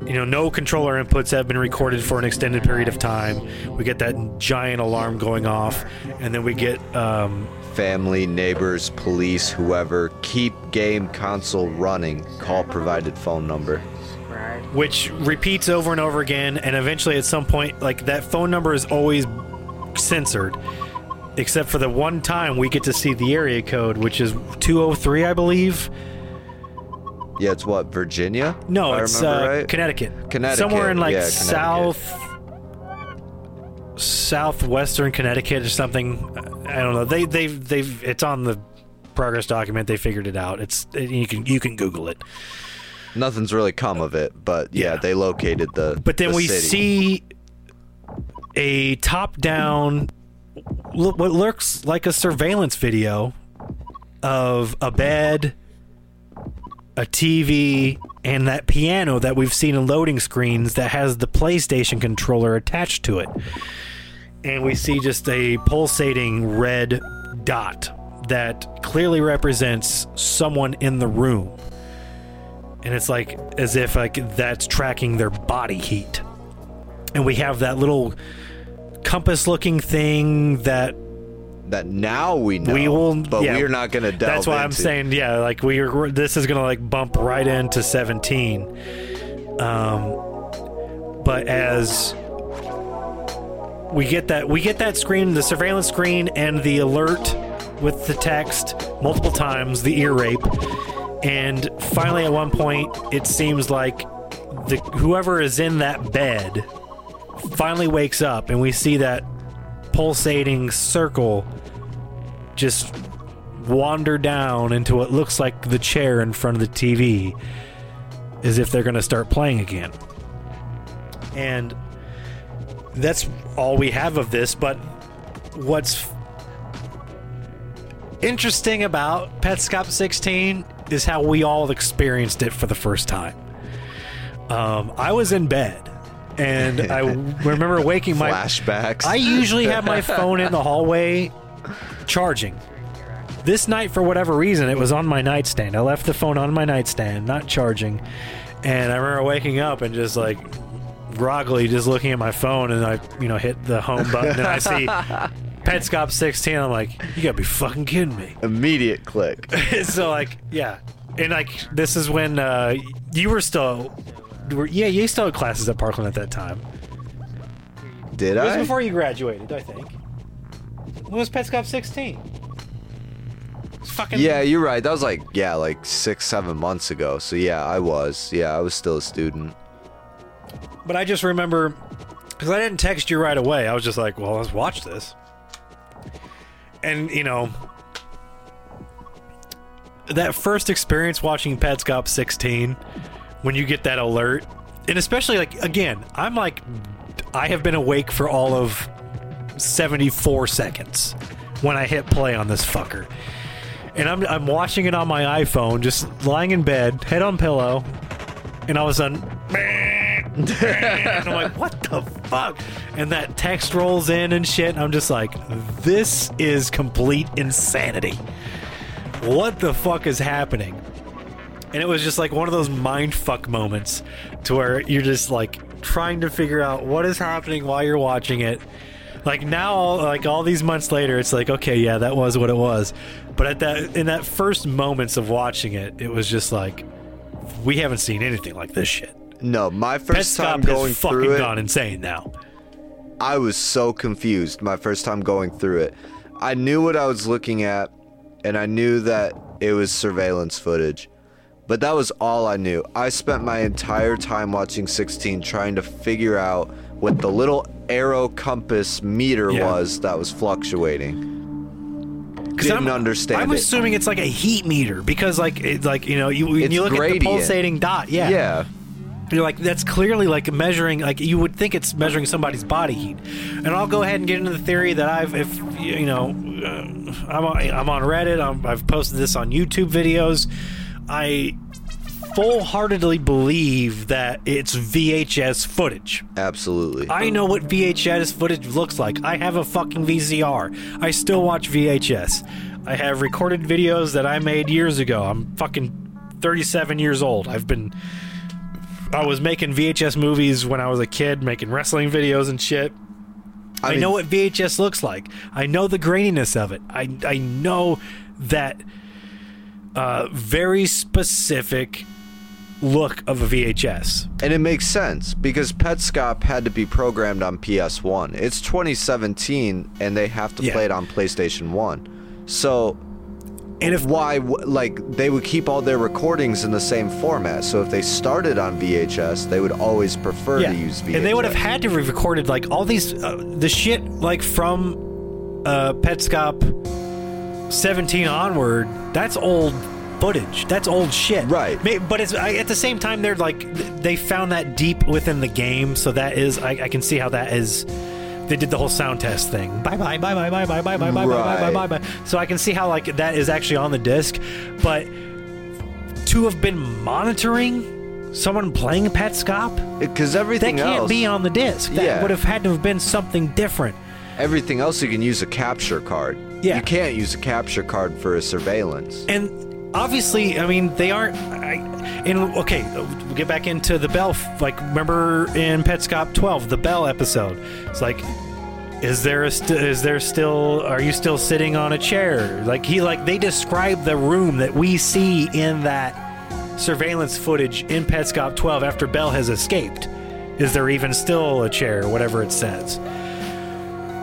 you know, no controller inputs have been recorded for an extended period of time. We get that giant alarm going off, and then we get um, Family, neighbors, police, whoever, keep game console running. Call provided phone number. which repeats over and over again and eventually at some point like that phone number is always censored except for the one time we get to see the area code which is 203 i believe Yeah, it's what Virginia. no it's uh, right? connecticut Connecticut, somewhere in like yeah, south southwestern connecticut or something i don't know they they've they've it's on the progress document they figured it out it's you can you can google it Nothing's really come of it, but yeah, Yeah. they located the. But then the we city. see a top-down, lo- what looks like a surveillance video of a bed, a TV, and that piano that we've seen in loading screens that has the PlayStation controller attached to it. And we see just a pulsating red dot that clearly represents someone in the room and it's like as if like that's tracking their body heat and we have that little compass looking thing that that now we know. we will but yeah, we're not gonna delve that's why i'm saying yeah like we are this is gonna like bump right into 17 um but as we get that we get that screen the surveillance screen and the alert with the text multiple times the ear rape and finally at one point it seems like the whoever is in that bed finally wakes up and we see that pulsating circle just wander down into what looks like the chair in front of the TV as if they're going to start playing again. And that's all we have of this, but what's interesting about Petscop 16 is how we all experienced it for the first time. Um, I was in bed and I remember waking my flashbacks. I usually have my phone in the hallway charging. This night, for whatever reason, it was on my nightstand. I left the phone on my nightstand, not charging. And I remember waking up and just like groggily just looking at my phone and I, you know, hit the home button and I see Petscop 16. I'm like, you gotta be fucking kidding me. Immediate click. so like, yeah. And like, this is when uh, you were still, were, yeah, you still had classes at Parkland at that time. Did I? It was I? before you graduated, I think. When was Petscop 16? Fucking Yeah, you're right. That was like yeah, like six, seven months ago. So yeah, I was. Yeah, I was still a student. But I just remember because I didn't text you right away. I was just like, well, let's watch this. And you know, that first experience watching Petscop 16, when you get that alert, and especially like again, I'm like, I have been awake for all of 74 seconds when I hit play on this fucker. And I'm, I'm watching it on my iPhone, just lying in bed, head on pillow, and all of a sudden, and I'm like, what the fuck? And that text rolls in and shit. And I'm just like, this is complete insanity. What the fuck is happening? And it was just like one of those mind fuck moments to where you're just like trying to figure out what is happening while you're watching it. Like now, like all these months later, it's like, okay, yeah, that was what it was. But at that, in that first moments of watching it, it was just like, we haven't seen anything like this shit. No, my first time going has fucking through it, gone insane now. I was so confused my first time going through it. I knew what I was looking at, and I knew that it was surveillance footage. But that was all I knew. I spent my entire time watching 16 trying to figure out what the little arrow compass meter Yeah. was that was fluctuating. Didn't I'm, understand I'm it. assuming it's like a heat meter because, like, it's like you know, you when It's you look at the pulsating dot, yeah, Yeah. you're like that's clearly like measuring. Like you would think it's measuring somebody's body heat. And I'll go ahead and get into the theory that I've, if you know, uh, I'm on, I'm on Reddit. I'm, I've posted this on YouTube videos. I full-heartedly believe that it's VHS footage. Absolutely. I know what VHS footage looks like. I have a fucking VCR. I still watch VHS. I have recorded videos that I made years ago. I'm fucking 37 years old. I've been. I was making VHS movies when I was a kid, making wrestling videos and shit. I, mean- know what VHS looks like. I know the graininess of it. I I know that uh, very specific look of a VHS. And it makes sense because Petscop had to be programmed on PS1. It's 2017 and they have to Yeah. play it on PlayStation 1. So And if why like they would keep all their recordings in the same format. So if they started on VHS, they would always prefer to use VHS. And they would have had to have recorded like all these uh, the shit like from uh, Petscop 17 onward. That's old footage. That's old shit. Right. May- But it's I, at the same time they're like th- they found that deep within the game, so that is I, I can see how that is. They did the whole sound test thing. Bye bye bye bye bye bye bye bye bye bye bye bye bye bye. So I can see how like that is actually on the disc, but to have been monitoring someone playing Petscop because that everything can't else be on the disc. That Yeah. would have had to have been something different. everything else you can use a capture card. Yeah. You can't use a capture card for a surveillance. And obviously, I mean, they aren't. I, and okay, we'll get back into the Belle. Like, remember in Petscop 12, the Belle episode? It's like, is there a st- is there still? Are you still sitting on a chair? Like he like they describe the room that we see in that surveillance footage in Petscop 12 after Belle has escaped. Is there even still a chair? Whatever it says.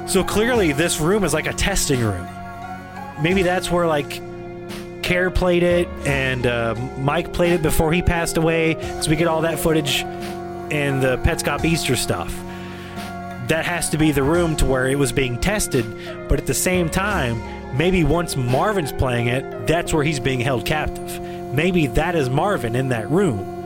So clearly, this room is like a testing room. Maybe that's where like Care played it and uh, Mike played it before he passed away, so we get all that footage and the Petscop Easter stuff. That has to be the room to where it was being tested, but at the same time, maybe once Marvin's playing it, that's where he's being held captive. Maybe that is Marvin in that room.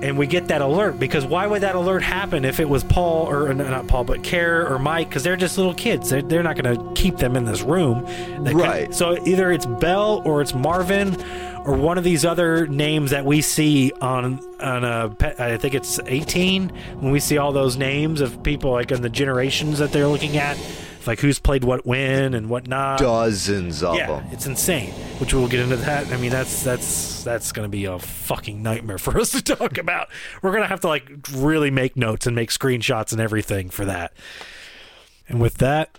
And we get that alert because why would that alert happen if it was Paul or uh, not Paul but Care or Mike? Because they're just little kids. They're, they're not going to keep them in this room. They Right. so either it's Belle or it's Marvin or one of these other names that we see on on uh, a pet, I think it's 18 when we see all those names of people like in the generations that they're looking at like who's played what when and what not Dozens of yeah, them. it's insane. Which we'll get into that. I mean, that's that's that's gonna be a fucking nightmare for us to talk about. We're gonna have to like really make notes and make screenshots and everything for that. And with that,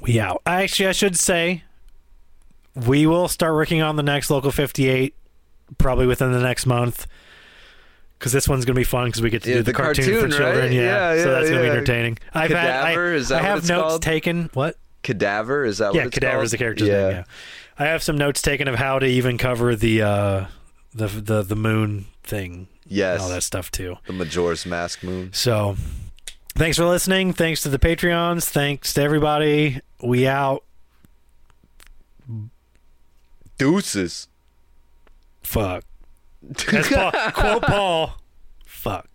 we out. Actually, I should say we will start working on the next local 58 probably within the next month. Because this one's gonna be fun because we get to Yeah, do the, the cartoon, cartoon, for children. right? Yeah, Yeah, so that's gonna be entertaining. I've had, I, I have notes called? taken. What? Cadaver is that yeah, what cadaver called? is the character's yeah. name. Yeah, I have some notes taken of how to even cover the uh, the the the moon thing, Yes. and all that stuff too. The Majora's Mask moon. So, thanks for listening. Thanks to the Patreons. Thanks to everybody. We out. Deuces. Fuck. Paul, quote Paul. Fuck.